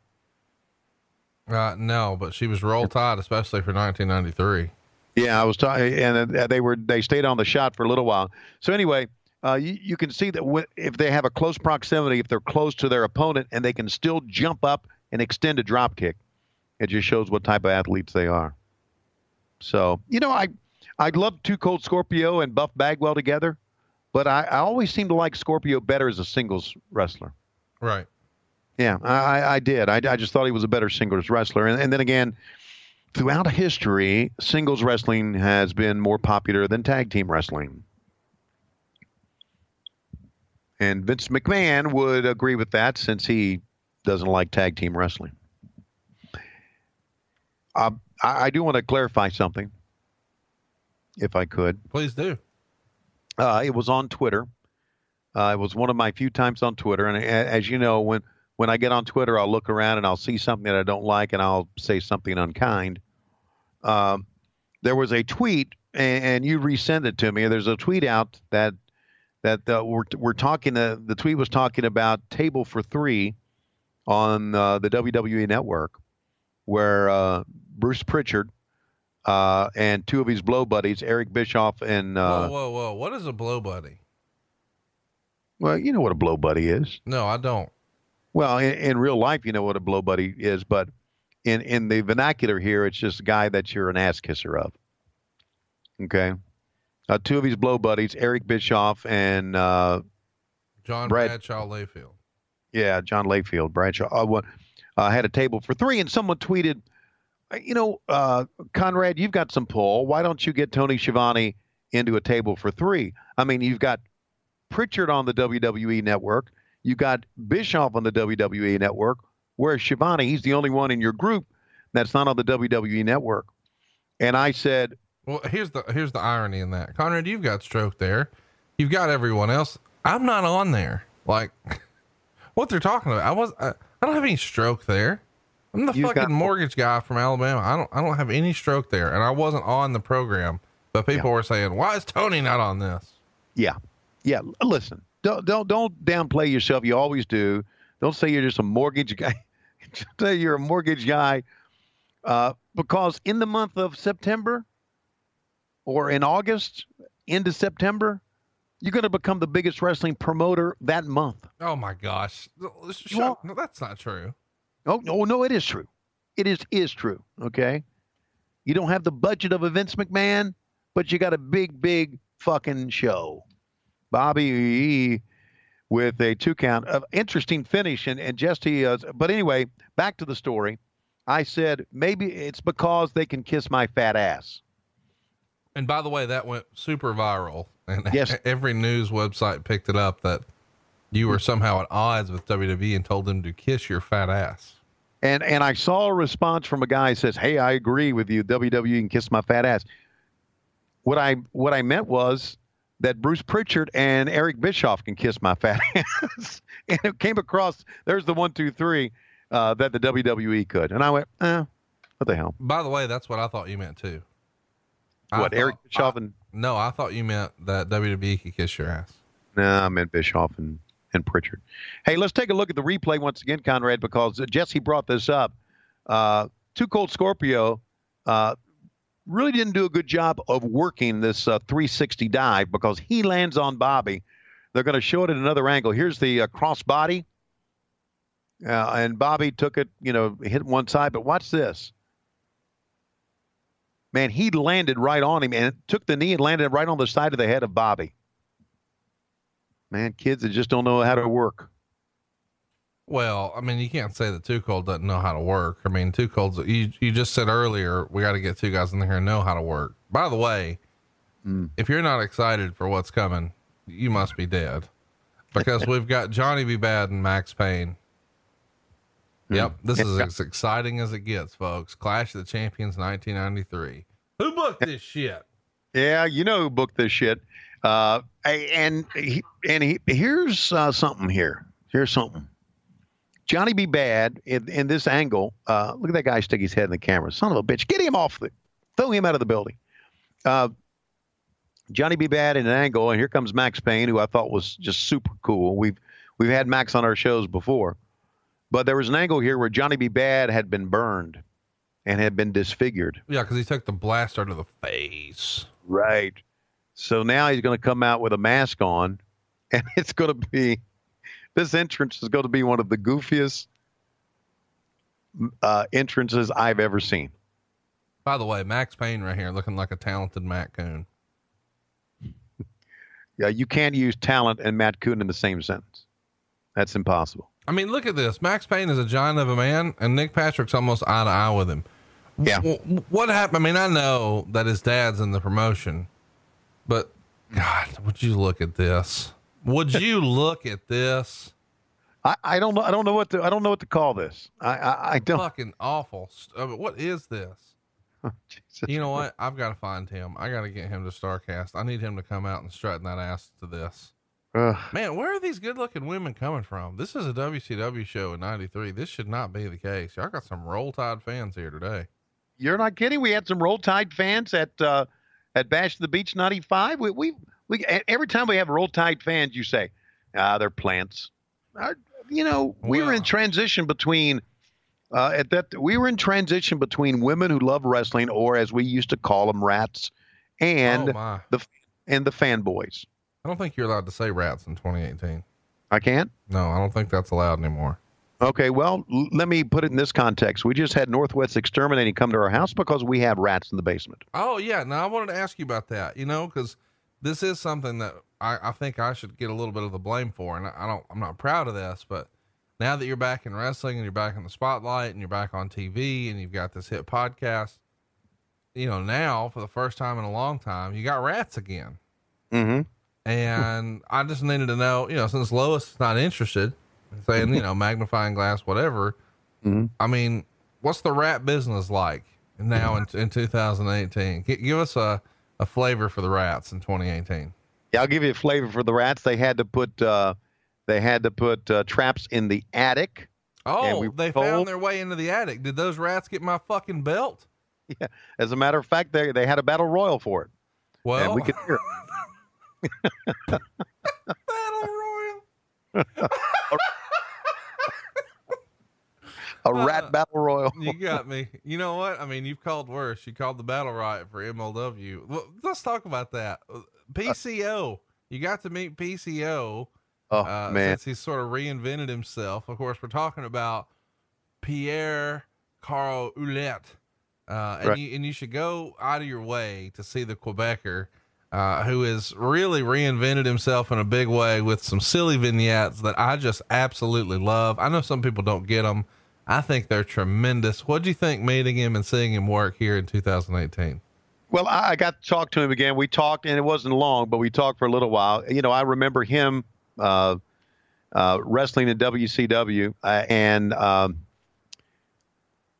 Uh, no, but she was roll tide, especially for 1993. Yeah, I was talking, and uh, they were they stayed on the shot for a little while. So anyway, uh, you, you, can see that w- if they have a close proximity, if they're close to their opponent, and they can still jump up and extend a drop kick, it just shows what type of athletes they are. So you know, I I'd love Two Cold Scorpio and Buff Bagwell together, but I, I always seem to like Scorpio better as a singles wrestler. Right. Yeah, I, I did. I, I just thought he was a better singles wrestler. And, and then again, throughout history, singles wrestling has been more popular than tag team wrestling. And Vince McMahon would agree with that since he doesn't like tag team wrestling. Uh, I, I, do want to clarify something, if I could. Please do. Uh, it was on Twitter. Uh, it was one of my few times on Twitter. And as you know, when when I get on Twitter, I'll look around and I'll see something that I don't like and I'll say something unkind. Um, there was a tweet, and, and, you resend it to me. There's a tweet out that that uh, we're we're talking. Uh, the tweet was talking about Table for Three on uh, the WWE Network, where uh, Bruce Pritchard uh, and two of his blow buddies, Eric Bischoff and uh, whoa, whoa, whoa! What is a blow buddy? Well, you know what a blow buddy is. No, I don't. Well, in, in, real life, you know what a blow buddy is, but in in the vernacular here, it's just a guy that you're an ass kisser of. Okay, uh, two of his blow buddies, Eric Bischoff and uh, John Brad- Bradshaw Layfield. yeah, John Layfield, Bradshaw, uh, wa- uh, had a table for three, and someone tweeted, uh, you know, uh, Conrad, you've got some pull. Why don't you get Tony Schiavone into a table for three? I mean, you've got Pritchard on the WWE network, you got Bischoff on the WWE network, whereas Schiavone, he's the only one in your group that's not on the WWE network. And I said, Well, here's the here's the irony in that. Conrad, you've got stroke there. You've got everyone else. I'm not on there. Like what they're talking about. I was I, I don't have any stroke there. I'm the fucking got- mortgage guy from Alabama. I don't I don't have any stroke there and I wasn't on the program. But people were saying, "Why is Tony not on this?" Yeah, yeah. Listen, don't don't don't downplay yourself. You always do. Don't say you're just a mortgage guy. Just say you're a mortgage guy, uh, because in the month of September, or in August, into September, you're going to become the biggest wrestling promoter that month. Oh my gosh. No, that's not true. Oh no, no, it is true. It is is true. Okay, you don't have the budget of a Vince McMahon, but you got a big, big fucking show. Bobby with a two count. Uh, interesting finish, and and Jesse. Uh, but anyway, back to the story. I said maybe it's because they can kiss my fat ass. And by the way, that went super viral. And Yes. every news website picked it up that you were somehow at odds with WWE and told them to kiss your fat ass. And and I saw a response from a guy who says, "Hey, I agree with you. WWE can kiss my fat ass." What I what I meant was that Bruce Pritchard and Eric Bischoff can kiss my fat ass, and it came across. There's the one, two, three uh, that the WWE could, and I went, eh, "What the hell? By the way, that's what I thought you meant too. What Eric thought- Bischoff I- and no, I thought you meant that WWE could kiss your ass. no, I meant Bischoff and and Pritchard." Hey, let's take a look at the replay once again, Conrad, because Jesse brought this up. Uh, Too Cold Scorpio uh, really didn't do a good job of working this uh, 360 dive because he lands on Bobby. They're going to show it at another angle. Here's the uh, cross body. Uh, and Bobby took it, you know, hit one side, but watch this. Man, he landed right on him and took the knee and landed right on the side of the head of Bobby. Man, kids that just don't know how to work. Well, I mean, you can't say that Too Cold doesn't know how to work. I mean, Too Cold's, you, you just said earlier, we got to get two guys in there who know how to work. By the way, hmm. if you're not excited for what's coming, you must be dead because we've got Johnny B. Badd and Max Payne. Hmm. Yep. This is as exciting as it gets, folks. Clash of the Champions 1993. Who booked this shit? Yeah, you know who booked this shit. Uh, and he, and he, here's uh, something here. Here's something. Johnny B. Badd in, in this angle. Uh, look at that guy stick his head in the camera. Son of a bitch. Get him off the. Throw him out of the building. Uh, Johnny B. Badd in an angle, and here comes Max Payne, who I thought was just super cool. We've we've had Max on our shows before, but there was an angle here where Johnny B. Badd had been burned and had been disfigured. Yeah, because he took the blast out of the face. Right. So now he's going to come out with a mask on, and it's going to be this entrance is going to be one of the goofiest uh, entrances I've ever seen. By the way, Max Payne right here looking like a talented Matt Coon. Yeah, you can't use talent and Matt Coon in the same sentence. That's impossible. I mean, look at this. Max Payne is a giant of a man, and Nick Patrick's almost eye to eye with him. Yeah. W- what happened? I mean, I know that his dad's in the promotion, but God, would you look at this? Would you look at this? I, I don't know. I don't know what to. I don't know what to call this. I I, I don't. Fucking awful. I mean, what is this? Jesus. You know what? I've got to find him. I got to get him to Starrcast. I need him to come out and strut that ass to this. Man, where are these good looking women coming from? This is a WCW show in 93. This should not be the case. Y'all got some Roll Tide fans here today. You're not kidding. We had some Roll Tide fans at uh, at Bash the Beach '95. We, we we every time we have Roll Tide fans, you say, ah, they're plants. Uh, you know, we were in transition between uh, at that we were in transition between women who love wrestling, or as we used to call them, rats, and oh the and the fanboys. I don't think you're allowed to say rats in 2018. I can't. No, I don't think that's allowed anymore. Okay, well, l- let me put it in this context. We just had Northwest Exterminating come to our house because we have rats in the basement. Oh yeah. Now I wanted to ask you about that, you know, cause this is something that I, I think I should get a little bit of the blame for, and I, I don't. I'm not proud of this, but now that you're back in wrestling and you're back in the spotlight and you're back on TV and you've got this hit podcast, you know, now for the first time in a long time, you got rats again. Mm-hmm. And I just needed to know, you know, since Lois is not interested, saying, you know, magnifying glass, whatever. Mhm. I mean, what's the rat business like now in, in 2018? G- give us a, a flavor for the rats in 2018. Yeah, I'll give you a flavor for the rats. They had to put uh, they had to put uh, traps in the attic. Oh, we they told- found their way into the attic. Did those rats get my fucking belt? Yeah. As a matter of fact, they they had a battle royal for it, Well, and we could hear. it. battle royal. A rat battle royal. You got me. You know what? I mean, you've called worse. You called the battle riot for MLW. Well, let's talk about that. Uh, PCO. You got to meet PCO. Oh uh, man, since he's sort of reinvented himself. Of course, we're talking about Pierre Carl Ouellet. Uh, and Right. you, and you should go out of your way to see the Quebecer, uh, who has really reinvented himself in a big way with some silly vignettes that I just absolutely love. I know some people don't get them. I think they're tremendous. What do you think meeting him and seeing him work here in 2018? Well, I got to talk to him again. We talked, and it wasn't long, but we talked for a little while. You know, I remember him uh, uh, wrestling in WCW, uh, and um,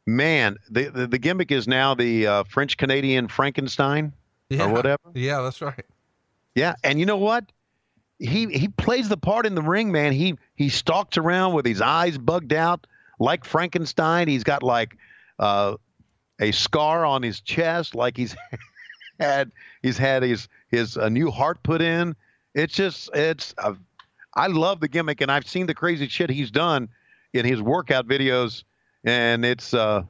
man, the, the the gimmick is now the uh, French Canadian Frankenstein or whatever. Yeah, that's right. Yeah, and you know what? He he plays the part in the ring, man. He he stalks around with his eyes bugged out like Frankenstein. He's got like uh, a scar on his chest, like he's had he's had his his a new heart put in. It's just it's uh, I love the gimmick, and I've seen the crazy shit he's done in his workout videos, and it's uh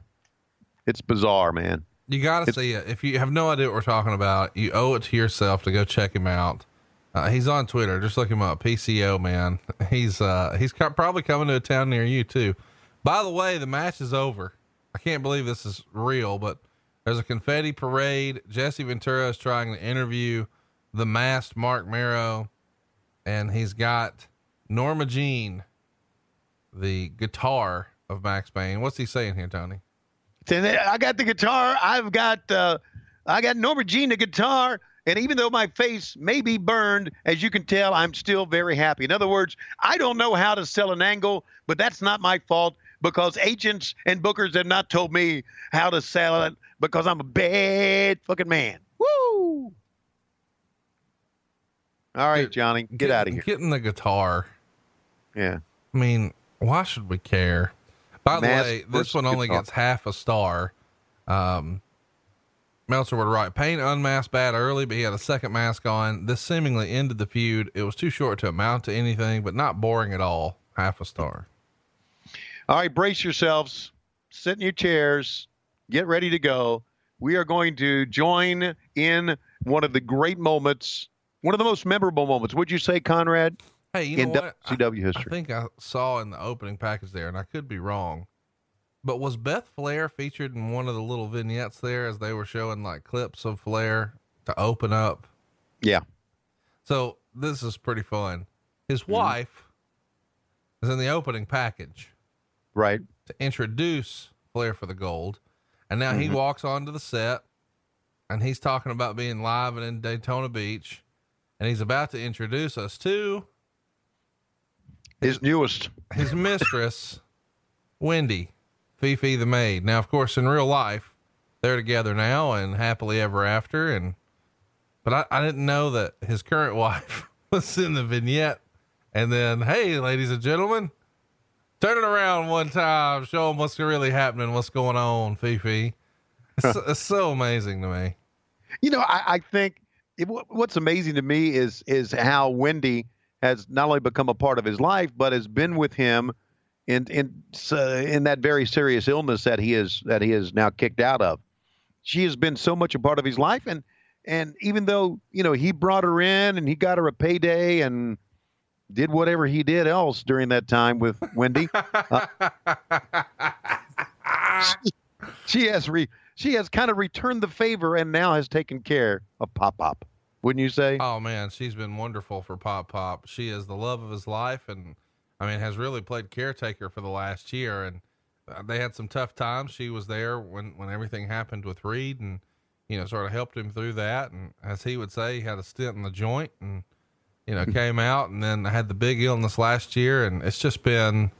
it's bizarre, man. You got to see it. If you have no idea what we're talking about, you owe it to yourself to go check him out. Uh, he's on Twitter. Just look him up. PCO man. He's uh he's co- probably coming to a town near you too. By the way, the match is over. I can't believe this is real, but there's a confetti parade. Jesse Ventura is trying to interview the masked Marc Mero, and he's got Norma Jean, the guitar of Max Payne. What's he saying here, Tony? I got the guitar. I've got uh, I got Norma Jean the guitar. And even though my face may be burned, as you can tell, I'm still very happy. In other words, I don't know how to sell an angle, but that's not my fault because agents and bookers have not told me how to sell it because I'm a bad fucking man. Woo! All right, Johnny, get out of here. Getting the guitar. Yeah. I mean, why should we care? By the way, this one only guitar. gets half a star. Um, Meltzer would write Payne unmasked bad early, but he had a second mask on. This seemingly ended the feud. It was too short to amount to anything, but not boring at all. Half a star. All right, brace yourselves. Sit in your chairs. Get ready to go. We are going to join in one of the great moments, one of the most memorable moments. Would you say, Conrad, Hey, you in know what? I, WCW I history? think I saw in the opening package there, and I could be wrong, but was Beth Flair featured in one of the little vignettes there as they were showing like clips of Flair to open up? Yeah. So this is pretty fun. His Mm-hmm. wife is in the opening package Right. to introduce Flair for the Gold. And now he Mm-hmm. walks onto the set and he's talking about being live and in Daytona Beach. And he's about to introduce us to His newest. his mistress, Wendy, Fifi the maid. Now, of course, in real life, they're together now and happily ever after. And, but I, I didn't know that his current wife was in the vignette. And then, hey, ladies and gentlemen, turn it around one time, show them what's really happening, what's going on, Fifi. It's, it's so amazing to me. You know, I, I think it, what's amazing to me is is how Wendy has not only become a part of his life, but has been with him in in uh, in that very serious illness that he is that he is now kicked out of. She has been so much a part of his life, and and even though you know he brought her in and he got her a payday and did whatever he did else during that time with Wendy, uh, she, she has re, she has kind of returned the favor and now has taken care of Pop Pop. wouldn't you say? Oh man, she's been wonderful for Pop Pop. She is the love of his life, and I mean has really played caretaker for the last year. And uh, they had some tough times. She was there when when everything happened with Reid, and you know sort of helped him through that. And as he would say, he had a stint in the joint, and you know came out, and then I had the big illness last year, and it's just been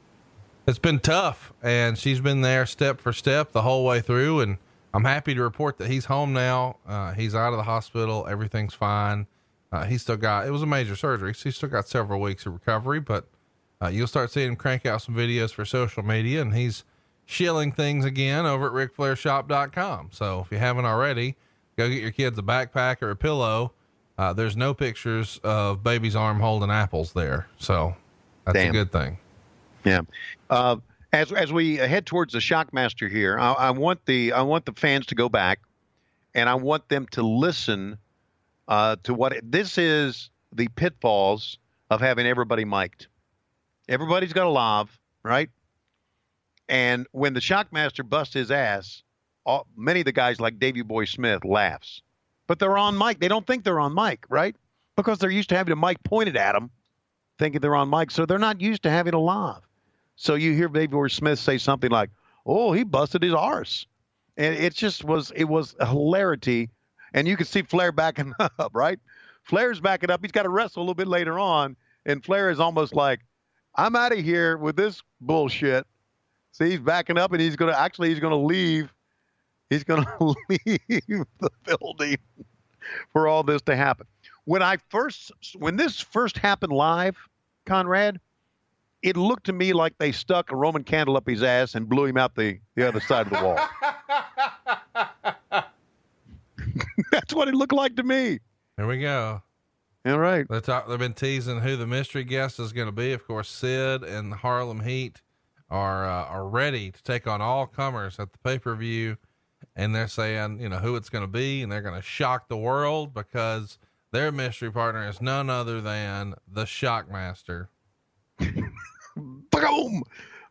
it's been tough. And she's been there step for step the whole way through, and I'm happy to report that he's home now. Uh, he's out of the hospital. Everything's fine. Uh, he's still got, it was a major surgery. So he's still got several weeks of recovery, but uh, you'll start seeing him crank out some videos for social media and he's shilling things again over at RicFlairShop.com. So if you haven't already, go get your kids a backpack or a pillow. Uh, there's no pictures of baby's arm holding apples there. So that's Damn. a good thing. Yeah. Uh, as as we head towards the Shockmaster here, I, I want the I want the fans to go back, and I want them to listen uh, to what it, this is the pitfalls of having everybody mic'd. Everybody's got a lav, right? And when the Shockmaster busts his ass, all, many of the guys like Davey Boy Smith laughs, but they're on mic. They don't think they're on mic, right? Because they're used to having a mic pointed at them, thinking they're on mic, so they're not used to having a lav. So you hear Boy Smith say something like, "Oh, he busted his arse," and it just was it was hilarity, and you can see Flair backing up, right? Flair's backing up. He's got to wrestle a little bit later on, and Flair is almost like, "I'm out of here with this bullshit." See, he's backing up, and he's gonna actually he's gonna leave. He's gonna leave the building for all this to happen. When I first when this first happened live, Conrad it looked to me like they stuck a Roman candle up his ass and blew him out the, the other side of the wall. That's what it looked like to me. Here we go. All right. They talk, they've been teasing who the mystery guest is going to be. Of course, Sid and the Harlem Heat are uh, are ready to take on all comers at the pay per view, and they're saying you know who it's going to be, and they're going to shock the world because their mystery partner is none other than the Shockmaster. Boom!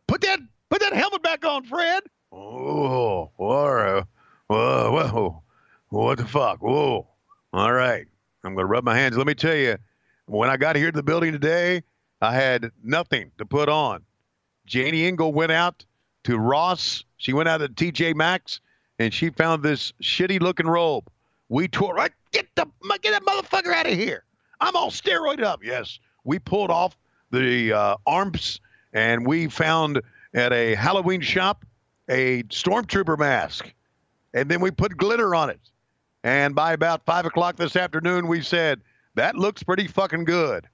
Put that put that helmet back on, Fred. Oh, whoa, whoa, whoa, what the fuck? Whoa! All right, I'm gonna rub my hands. Let me tell you, when I got here to the building today, I had nothing to put on. Janie Engel went out to Ross. She went out to TJ Maxx and she found this shitty looking robe. We tore right. Get the get that motherfucker out of here. I'm all steroid up. Yes, we pulled off the uh, arms and we found at a Halloween shop a stormtrooper mask, and then we put glitter on it. And by about five o'clock this afternoon, we said that looks pretty fucking good.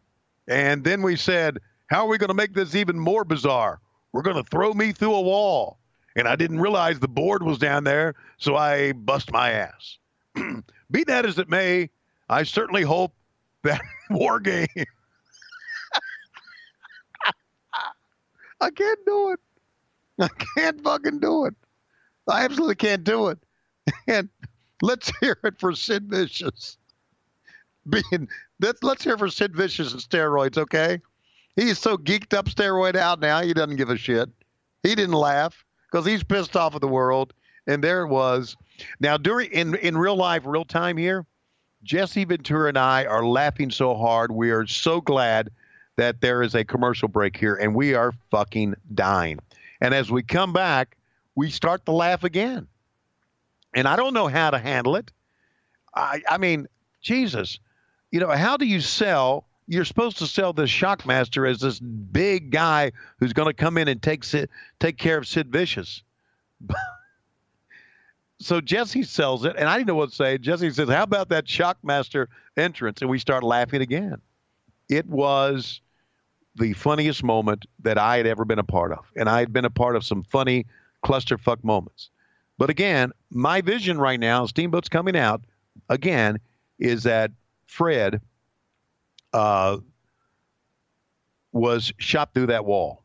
And then we said, how are we going to make this even more bizarre? We're going to throw me through a wall. And I didn't realize the board was down there, so I bust my ass. Be that as it may, I certainly hope that War Game. I can't do it. I can't fucking do it. I absolutely can't do it. And let's hear it for Sid Vicious. Being let's let's hear for Sid Vicious and steroids, okay? He's so geeked up steroid out now, he doesn't give a shit. He didn't laugh because he's pissed off at the world. And there it was. Now during in, in real life, real time here, Jesse Ventura and I are laughing so hard. We are so glad that there is a commercial break here and we are fucking dying. And as we come back, we start to laugh again. And I don't know how to handle it. I, I mean, Jesus, you know, how do you sell? You're supposed to sell this Shockmaster as this big guy who's going to come in and take Sid, take care of Sid Vicious. so Jesse sells it, and I didn't know what to say. Jesse says, "How about that Shockmaster entrance?" And we start laughing again. It was the funniest moment that I had ever been a part of, and I had been a part of some funny clusterfuck moments. But again, my vision right now, Steamboat's coming out again, is that Fred uh, was shot through that wall,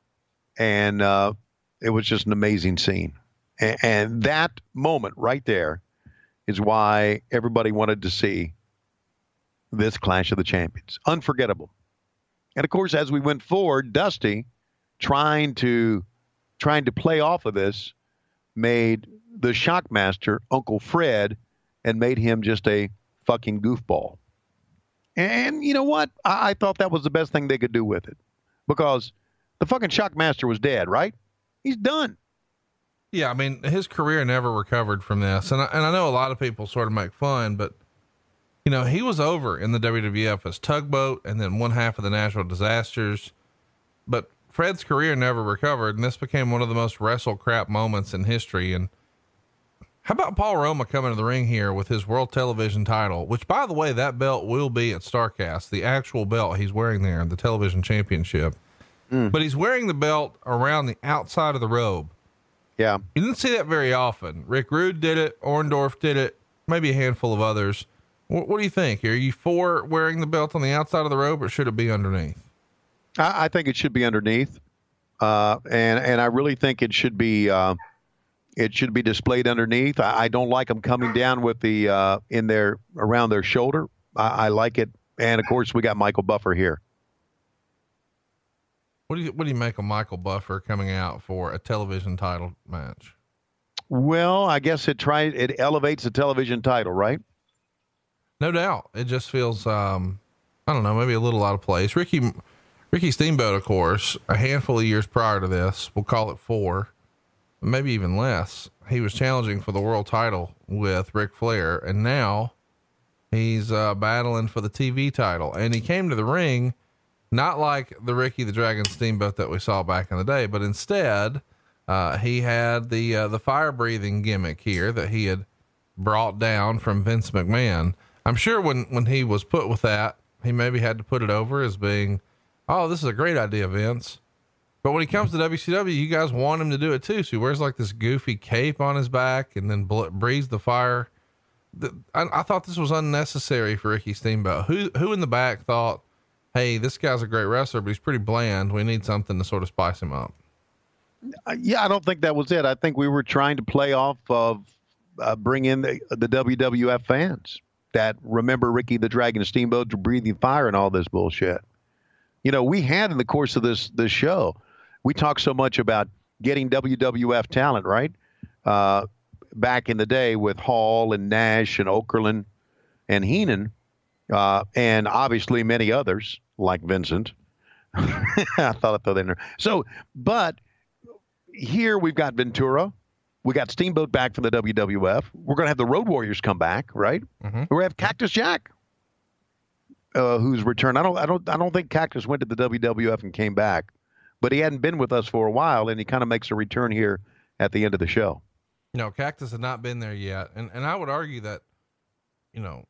and uh, it was just an amazing scene. And, and that moment right there is why everybody wanted to see this Clash of the Champions. Unforgettable. And of course, as we went forward, Dusty, trying to trying to play off of this, made the Shockmaster Uncle Fred and made him just a fucking goofball. And you know what? I, I thought that was the best thing they could do with it because the fucking Shockmaster was dead, right? He's done. Yeah, I mean, his career never recovered from this, and I, and I know a lot of people sort of make fun, but you know, he was over in the WWF as Tugboat, and then one half of the Natural Disasters. But Fred's career never recovered, and this became one of the most WrestleCrap moments in history. And how about Paul Roma coming to the ring here with his World Television title, which, by the way, that belt will be at Starrcast, the actual belt he's wearing there, the Television Championship. But he's wearing the belt around the outside of the robe. Yeah. You didn't see that very often. Rick Rude did it. Orndorff did it. Maybe a handful of others. What, what do you think? Are you for wearing the belt on the outside of the robe, or should it be underneath? I, I think it should be underneath, uh, and and I really think it should be uh, it should be displayed underneath. I, I don't like them coming down with the uh, in their around their shoulder. I, I like it, and of course we got Michael Buffer here. What do you What do you make of Michael Buffer coming out for a television title match? Well, I guess it tries it elevates the television title, right? No doubt. It just feels, um, I don't know, maybe a little out of place. Ricky, Ricky Steamboat, of course, a handful of years prior to this, we'll call it four, maybe even less. He was challenging for the world title with Ric Flair, and now he's uh, battling for the TV title. And he came to the ring not like the Ricky the Dragon Steamboat that we saw back in the day, but instead, uh, he had the uh, the fire breathing gimmick here that he had brought down from Vince McMahon. I'm sure when when he was put with that, he maybe had to put it over as being, "Oh, this is a great idea, Vince." But when he comes to WCW, you guys want him to do it too. So he wears like this goofy cape on his back and then breathes the fire. The, I, I thought this was unnecessary for Ricky Steamboat. Who who in the back thought, "Hey, this guy's a great wrestler, but he's pretty bland. We need something to sort of spice him up." Uh, yeah, I don't think that was it. I think we were trying to play off of uh, bring in the, the WWF fans that remember Ricky the Dragon Steamboat breathing fire and all this bullshit. You know, we had in the course of this this show, we talk so much about getting WWF talent, right? Uh, back in the day with Hall and Nash and Okerlund and Heenan, uh, and obviously many others like Vincent. I thought I'd throw that in there. So, but here we've got Ventura. We got Steamboat back from the WWF. We're going to have the Road Warriors come back, right? Mhm. We have Cactus Jack, uh, who's returned. I don't, I don't, I don't think Cactus went to the WWF and came back, but he hadn't been with us for a while, and he kind of makes a return here at the end of the show. No, Cactus had not been there yet. And and I would argue that, you know,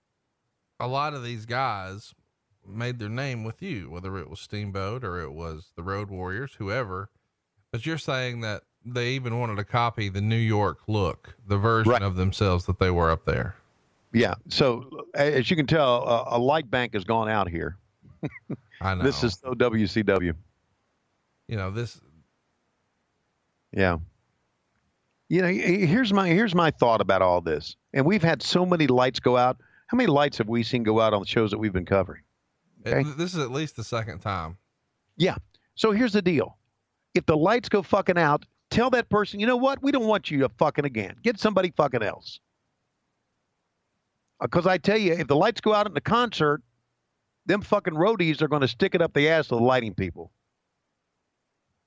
a lot of these guys made their name with you, whether it was Steamboat or it was the Road Warriors, whoever. But you're saying that they even wanted to copy the New York look, the version Right. of themselves that they were up there. Yeah. So as you can tell, uh, a light bank has gone out here. I know. This is so WCW. You know, this Yeah. You know, here's my here's my thought about all this. And we've had so many lights go out. How many lights have we seen go out on the shows that we've been covering? Okay. it- this is at least the second time. Yeah. So here's the deal. If the lights go fucking out, tell that person, you know what? We don't want you to fucking again. Get somebody fucking else. Uh, because I tell you, if the lights go out in the concert, them fucking roadies are going to stick it up the ass of the lighting people.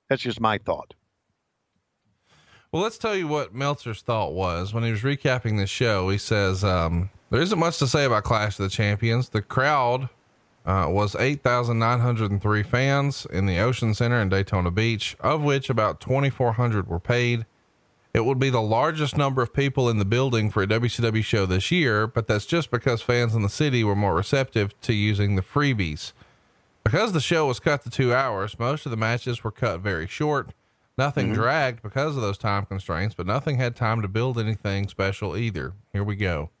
That's just my thought. Well, let's tell you what Meltzer's thought was when he was recapping the show. He says, um, there isn't much to say about Clash of the Champions. The crowd uh, was 8,903 fans in the Ocean Center in Daytona Beach, of which about 2,400 were paid. It would be the largest number of people in the building for a WCW show this year, but that's just because fans in the city were more receptive to using the freebies. Because the show was cut to two hours, most of the matches were cut very short. Nothing mm-hmm. dragged because of those time constraints, but nothing had time to build anything special either. Here we go.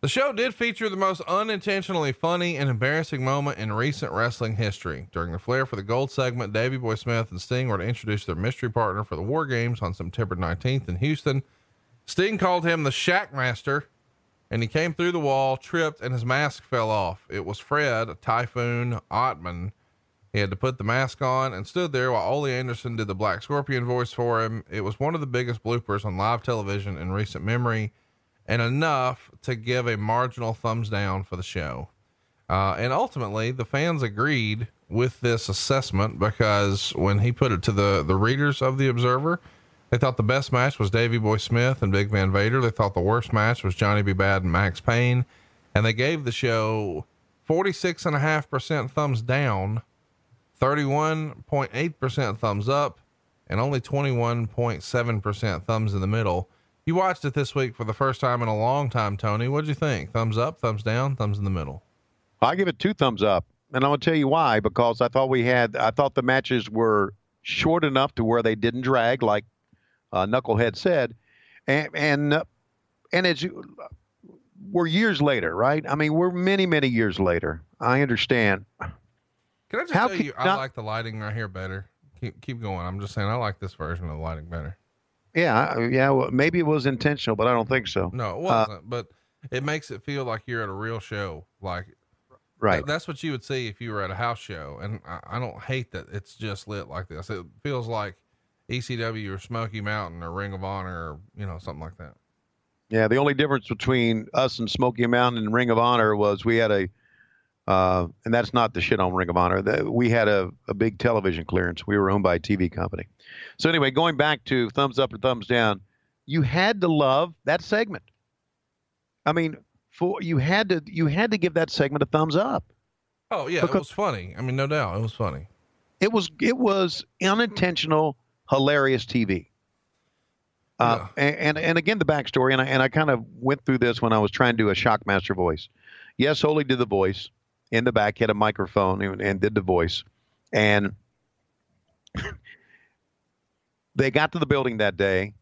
The show did feature the most unintentionally funny and embarrassing moment in recent wrestling history. During the Flair for the Gold segment, Davey Boy Smith and Sting were to introduce their mystery partner for the War Games on September 19th in Houston. Sting called him the Shackmaster, and he came through the wall, tripped, and his mask fell off. It was Fred Typhoon Ottman. He had to put the mask on and stood there while Ole Anderson did the Black Scorpion voice for him. It was one of the biggest bloopers on live television in recent memory and enough to give a marginal thumbs down for the show. Uh, and ultimately, the fans agreed with this assessment because when he put it to the, the readers of the Observer, they thought the best match was Davey Boy Smith and Big Van Vader. They thought the worst match was Johnny B. Badd and Max Payne. And they gave the show 46.5% thumbs down, 31.8% thumbs up, and only 21.7% thumbs in the middle. You watched it this week for the first time in a long time, Tony. What'd you think? Thumbs up, thumbs down, thumbs in the middle? I give it two thumbs up, and I'm gonna tell you why. Because I thought we had, I thought the matches were short enough to where they didn't drag, like uh, Knucklehead said, and and uh, and you, we're years later, right? I mean, we're many many years later. I understand. Can I just How tell you, you I like the lighting right here better. Keep keep going. I'm just saying, I like this version of the lighting better. Yeah, yeah. Well, maybe it was intentional, but I don't think so. No, it wasn't, but it makes it feel like you're at a real show. Like Right. Th- that's what you would see if you were at a house show. And I, I don't hate that it's just lit like this. It feels like ECW or Smoky Mountain or Ring of Honor or, you know, something like that. Yeah, the only difference between us and Smoky Mountain and Ring of Honor was we had a, uh, and that's not the shit on Ring of Honor. We had a, a big television clearance. We were owned by a TV company. So anyway, going back to thumbs up or thumbs down, you had to love that segment. I mean, for you had to you had to give that segment a thumbs up. Oh, yeah. Because- it was funny. I mean, no doubt. It was funny. It was it was unintentional, hilarious TV. Uh, and, and and again the backstory, and I and I kind of went through this when I was trying to do a Shockmaster voice. Yes, Ole did the voice in the back, had a microphone and, and did the voice, and they got to the building that day,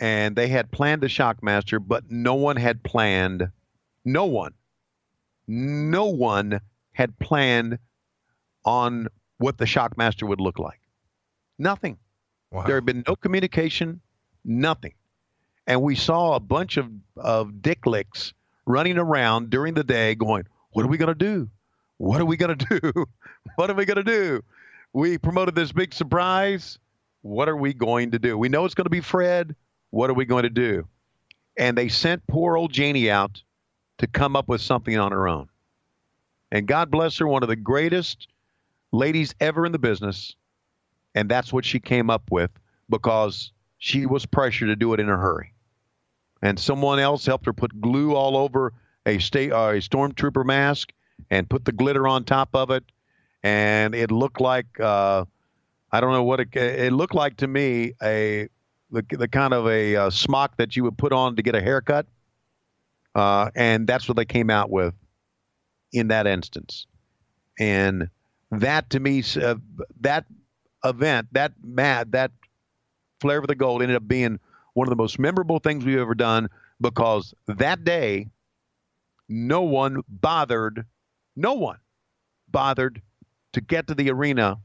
and they had planned the Shockmaster, but no one had planned, no one, no one had planned on what the Shockmaster would look like. Nothing. Wow. There had been no communication, nothing. And we saw a bunch of, of dick licks running around during the day going, What are we going to do? What are we going to do? What are we going to do? We promoted this big surprise. What are we going to do? We know it's going to be Fred. What are we going to do? And they sent poor old Janie out to come up with something on her own. And God bless her, one of the greatest ladies ever in the business. And that's what she came up with because she was pressured to do it in a hurry. And someone else helped her put glue all over a state uh, a stormtrooper mask and put the glitter on top of it, and it looked like uh, I don't know what it it looked like to me a the, the kind of a uh, smock that you would put on to get a haircut, uh, and that's what they came out with in that instance, and that to me uh, that event that mad that flair for the gold ended up being one of the most memorable things we've ever done because that day no one bothered no one bothered to get to the arena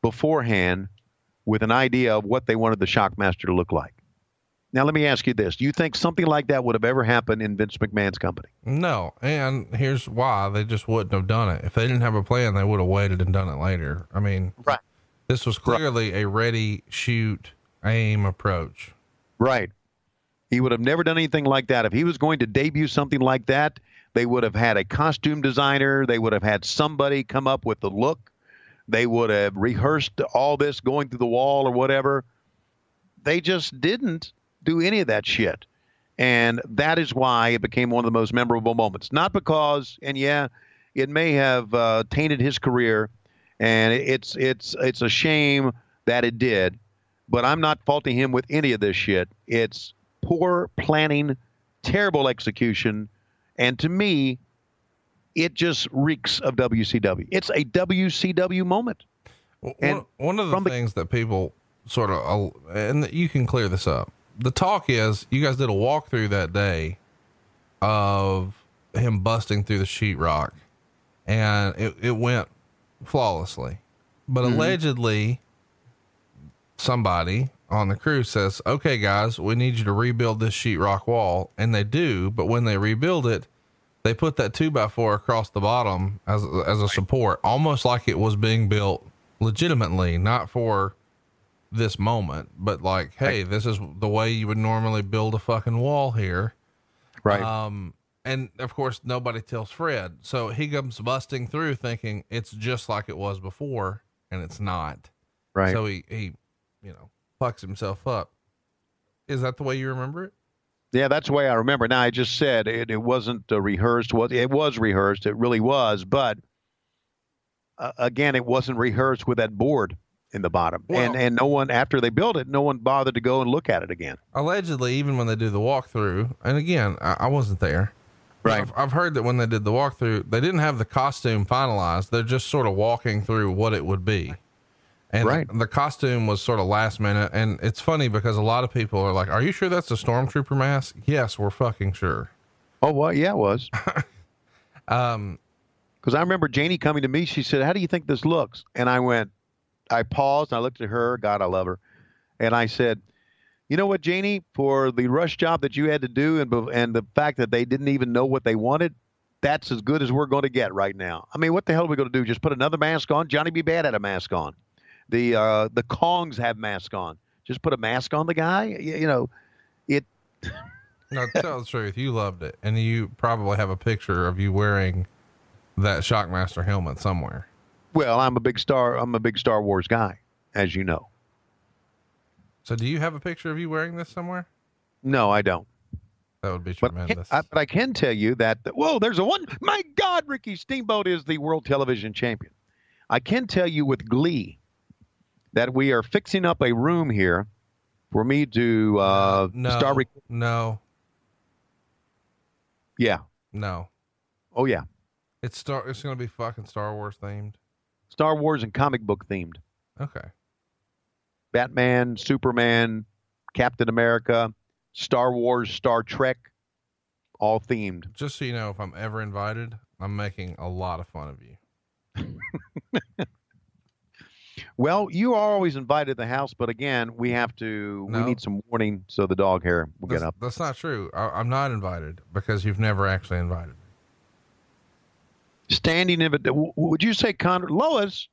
beforehand with an idea of what they wanted the shockmaster to look like now let me ask you this do you think something like that would have ever happened in vince mcmahon's company No, and here's why they just wouldn't have done it. If they didn't have a plan, they would have waited and done it later. I mean, Right. This was clearly a ready, shoot, aim approach. Right. He would have never done anything like that. If he was going to debut something like that, they would have had a costume designer. They would have had somebody come up with the look. They would have rehearsed all this going through the wall or whatever. They just didn't do any of that shit. And that is why it became one of the most memorable moments. Not because, and yeah, it may have uh, tainted his career, and it's it's it's a shame that it did. But I'm not faulting him with any of this shit. It's poor planning, terrible execution, and to me, it just reeks of WCW. It's a WCW moment. Well, And one, of the from the- things that people sort of, uh, and you can clear this up. The talk is you guys did a walkthrough that day of him busting through the sheetrock, and it, it went flawlessly. But Mm-hmm. allegedly, somebody on the crew says, "Okay, guys, we need you to rebuild this sheetrock wall," and they do. But when they rebuild it, they put that two by four across the bottom as as a support, almost like it was being built legitimately, not for this moment, but like, hey, this is the way you would normally build a fucking wall here. Right. Um, and of course nobody tells Fred. So he comes busting through thinking it's just like it was before and it's not. Right. So he, he, you know, fucks himself up. Is that the way you remember it? Yeah, that's the way I remember. Now I just said it, it wasn't uh, rehearsed. Was it was rehearsed? It really was, but uh, again, it wasn't rehearsed with that board in the bottom, and and no one after they built it, no one bothered to go and look at it again. Allegedly, even when they do the walkthrough, and again, I, I wasn't there. Right. I've, I've heard that when they did the walkthrough, they didn't have the costume finalized. They're just sort of walking through what it would be. And Right. the costume was sort of last minute. And it's funny because a lot of people are like, Are you sure that's a stormtrooper mask? Yes, we're fucking sure. Oh well, yeah, it was. Um, Because I remember Janie coming to me. She said, "How do you think this looks?" And I went, I paused and I looked at her. God, I love her. And I said, "You know what, Janie? For the rush job that you had to do, and and the fact that they didn't even know what they wanted, that's as good as we're going to get right now. I mean, what the hell are we going to do? Just put another mask on? Johnny B. Badd had a mask on. The uh, the Kongs have masks on. Just put a mask on the guy. You, you know, it. no, tell the truth, you loved it. And you probably have a picture of you wearing that Shockmaster helmet somewhere. Well, I'm a big star. I'm a big Star Wars guy, as you know. So, do you have a picture of you wearing this somewhere? No, I don't. That would be But, I can, tremendous. I, but I can tell you that, whoa, there's a one. My God, Ricky Steamboat is the world television champion. I can tell you with glee that we are fixing up a room here for me to uh, no, start. Rec- no, yeah. no. Oh, yeah. It's star. It's gonna be fucking Star Wars themed. Star Wars and comic book themed. Okay. Batman, Superman, Captain America, Star Wars, Star Trek, all themed. Just so you know, if I'm ever invited, I'm making a lot of fun of you. Well, you are always invited to the house, but again, we have to. No. We need some warning so the dog hair will get up. that's not true. I, I'm not invited because you've never actually invited. me. standing invitation. Would you say Conrad Lois?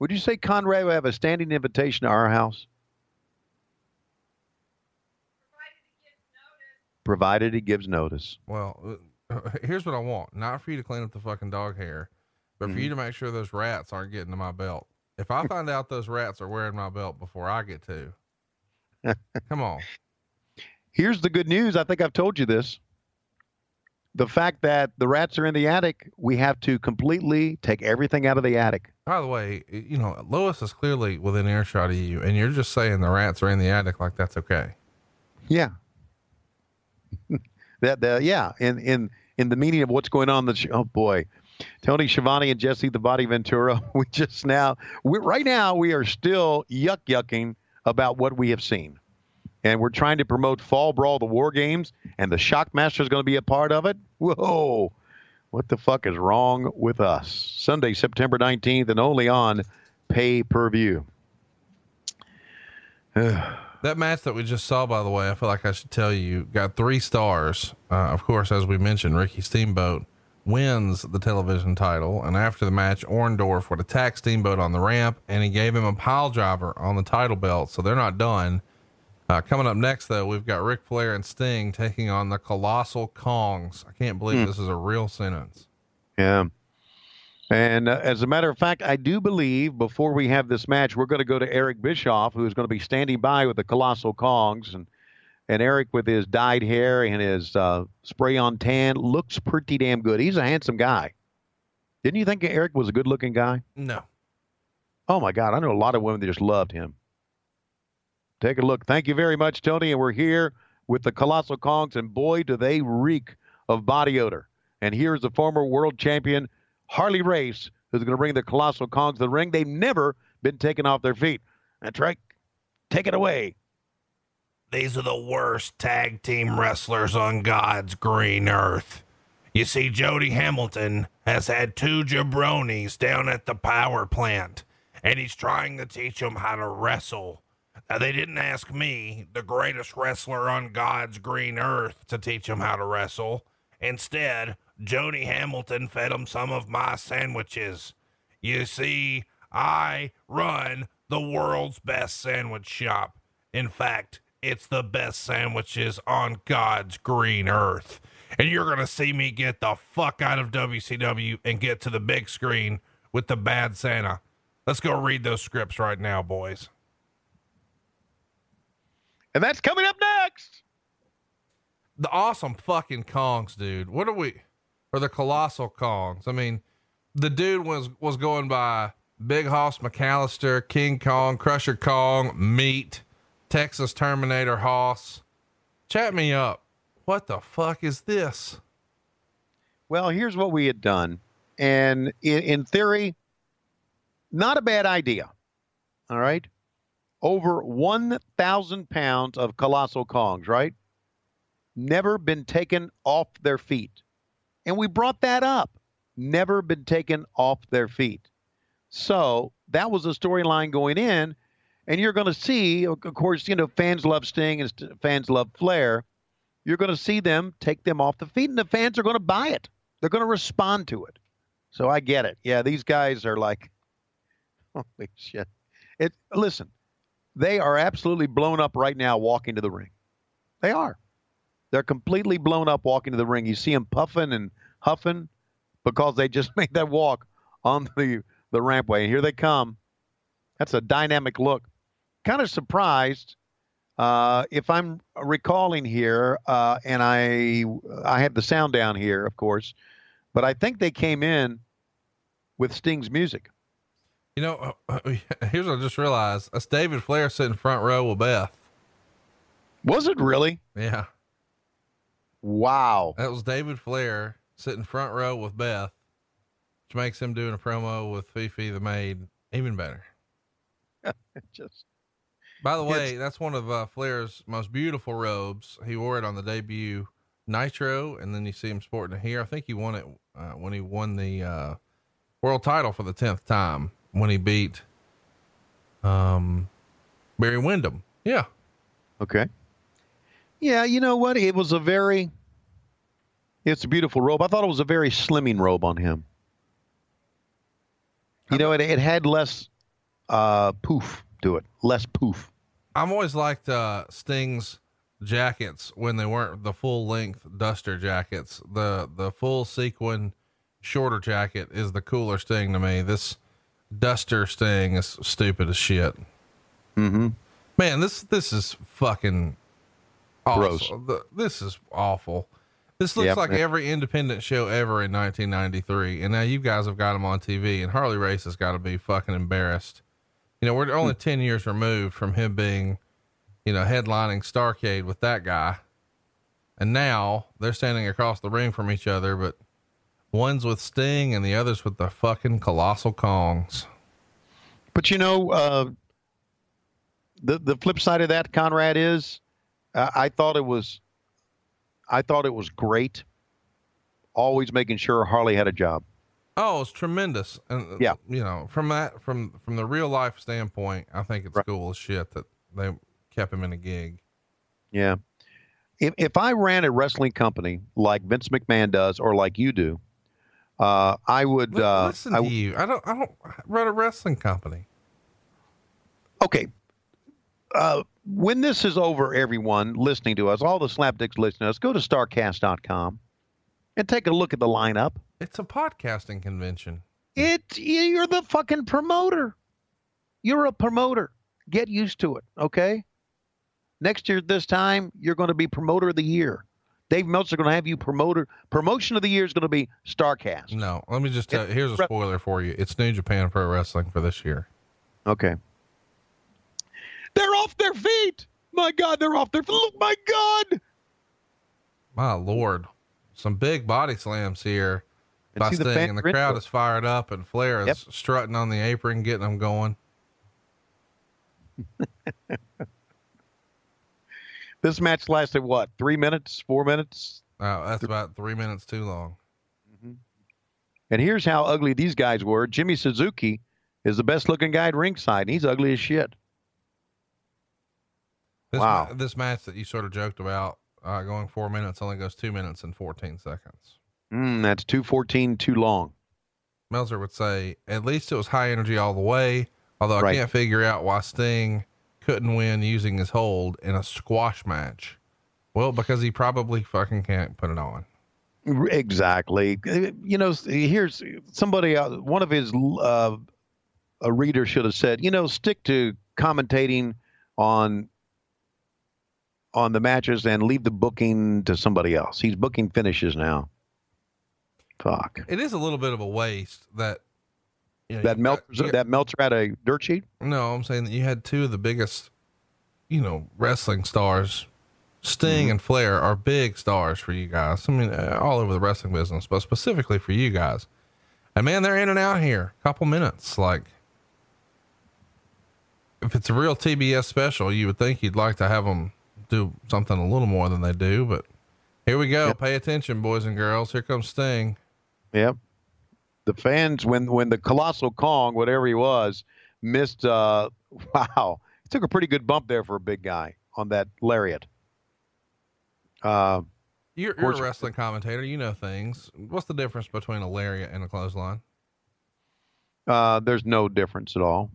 Would you say Conrad would have a standing invitation to our house, provided he gives notice? Well, uh, here's what I want: not for you to clean up the fucking dog hair, but for Mm-hmm. you to make sure those rats aren't getting to my belt. If I find out those rats are wearing my belt before I get to, come on. Here's the good news. I think I've told you this. The fact that the rats are in the attic, we have to completely take everything out of the attic. By the way, you know, Lois is clearly within earshot of you, and you're just saying the rats are in the attic like that's okay. Yeah. that the yeah, in in in the meaning of what's going on the oh boy. Tony Schiavone and Jesse the Body Ventura, we just now we right now we are still yuck yucking about what we have seen. And we're trying to promote Fall Brawl the War Games and the Shockmaster is going to be a part of it. Whoa. What the fuck is wrong with us? Sunday, September 19th and only on pay-per-view. That match that we just saw, by the way, I feel like I should tell you, got three stars. Uh, of course, as we mentioned, Ricky Steamboat wins the television title. And after the match, Orndorff would attack Steamboat on the ramp and he gave him a pile driver on the title belt. So they're not done. Uh, coming up next, though, we've got Ric Flair and Sting taking on the Colossal Kongs. I can't believe this is a real sentence. Yeah. And uh, as a matter of fact, I do believe before we have this match, we're going to go to Eric Bischoff, who's going to be standing by with the Colossal Kongs. And, and Eric, with his dyed hair and his uh, spray on tan, looks pretty damn good. He's a handsome guy. Didn't you think Eric was a good looking guy? No. Oh, my God. I know a lot of women that just loved him. Take a look. Thank you very much, Tony. And we're here with the Colossal Kongs, and boy, do they reek of body odor. And here's the former world champion, Harley Race, who's going to bring the Colossal Kongs to the ring. They've never been taken off their feet. That's right. Take it away. These are the worst tag team wrestlers on God's green earth. You see, Jody Hamilton has had two jabronis down at the power plant, and he's trying to teach them how to wrestle. Now, they didn't ask me, the greatest wrestler on God's green earth, to teach them how to wrestle. Instead, Jody Hamilton fed them some of my sandwiches. You see, I run the world's best sandwich shop. In fact, it's the best sandwiches on God's green earth. and you're going to see me get the fuck out of WCW and get to the big screen with the bad Santa. Let's go read those scripts right now, boys. And that's coming up next. The awesome fucking Kongs, dude. What are we? Or the colossal Kongs? I mean, the dude was was going by Big Hoss McAllister, King Kong, Crusher Kong, Meat, Texas Terminator Hoss. Chat me up. What the fuck is this? Well, here's what we had done. And in, in theory, not a bad idea. All right. Over 1,000 pounds of colossal Kongs, right? Never been taken off their feet. And we brought that up. Never been taken off their feet. So that was the storyline going in. And you're going to see, of course, you know, fans love Sting and fans love Flair. You're going to see them take them off the feet, and the fans are going to buy it. They're going to respond to it. So I get it. Yeah, these guys are like, holy shit. It. Listen, they are absolutely blown up right now walking to the ring. They are. They're completely blown up walking to the ring. You see them puffing and huffing because they just made that walk on the the rampway. And here they come. That's a dynamic look. Kind of surprised, uh, if I'm recalling here, uh, and I I have the sound down here, of course, but I think they came in with Sting's music. You know, here's what I just realized. That's David Flair sitting front row with Beth. Was it really? Yeah. Wow. That was David Flair sitting front row with Beth, which makes him doing a promo with Fifi the maid even better. Just By the way, that's one of uh, Flair's most beautiful robes. He wore it on the debut Nitro, and then you see him sporting it here. I think he won it uh, when he won the uh, world title for the tenth time when he beat um, Barry Windham. Yeah, Okay. Yeah, you know what? It was a very it's a beautiful robe. I thought it was a very slimming robe on him. You know, it, it had less uh, poof to it, less poof. I've always liked uh, Sting's jackets when they weren't the full length duster jackets. The the full sequin shorter jacket is the cooler Sting to me. This duster thing is stupid as shit. Mm-hmm. Man, this this is fucking awful. Gross. This is awful. This looks Yep. like every independent show ever in 1993, and now you guys have got him on TV, and Harley Race has got to be fucking embarrassed. You know, we're only 10 years removed from him being, you know, headlining Starrcade with that guy, and now they're standing across the ring from each other, but one's with Sting and the other's with the fucking colossal Kongs. But you know, uh, the the flip side of that, Conrad, is uh, I thought it was, I thought it was great. Always making sure Harley had a job. Oh, it's tremendous. And uh, Yeah. you know, from that from from the real life standpoint, I think it's Right. cool as shit that they kept him in a gig. Yeah. If if I ran a wrestling company like Vince McMahon does or like you do, uh, I would. Uh, Listen I to you. I don't I don't run a wrestling company. okay. Uh, when this is over, everyone listening to us, all the slapdicks listening to us, go to starrcast.com and take a look at the lineup. It's a podcasting convention. It you're the fucking promoter. You're a promoter. Get used to it, okay? Next year this time you're going to be promoter of the year. Dave Meltzer going to have you promoter promotion of the year is going to be Starrcast. No, let me just tell It's here's a spoiler for you. It's New Japan Pro Wrestling for this year. Okay. They're off their feet. My God, they're off their feet. Look, my God. My lord. Some big body slams here And by see the Sting, and the crowd is fired up, and Flair is Yep. strutting on the apron, getting them going. This match lasted what? Three minutes? Four minutes? Uh, that's about three minutes too long. And here's how ugly these guys were. Jimmy Suzuki is the best looking guy at ringside, and he's ugly as shit. This, Wow. ma- this match that you sort of joked about uh, going four minutes only goes two minutes and 14 seconds. Mm, that's 214 too long. Meltzer would say, at least it was high energy all the way. Although I Right. can't figure out why Sting couldn't win using his hold in a squash match. Well, because he probably fucking can't put it on. Exactly. You know, here's somebody, one of his uh, a reader should have said, you know, stick to commentating on on the matches and leave the booking to somebody else. He's booking finishes now. Fuck. It is a little bit of a waste that know, That Meltzer, got- that Meltzer had a dirt sheet. No, I'm saying that you had two of the biggest, you know, wrestling stars. Sting Mm-hmm. and Flair are big stars for you guys. I mean, uh, all over the wrestling business, but specifically for you guys. And man, they're in and out here. Couple minutes. Like, if it's a real TBS special, you would think you'd like to have them do something a little more than they do. But here we go. Pay attention, boys and girls. Here comes Sting. Yep. The fans, when when the colossal Kong, whatever he was, missed. Uh, wow, he took a pretty good bump there for a big guy on that lariat. Uh, You're, you're a wrestling commentator. You know things. What's the difference between a lariat and a clothesline? uh, there's no difference at all.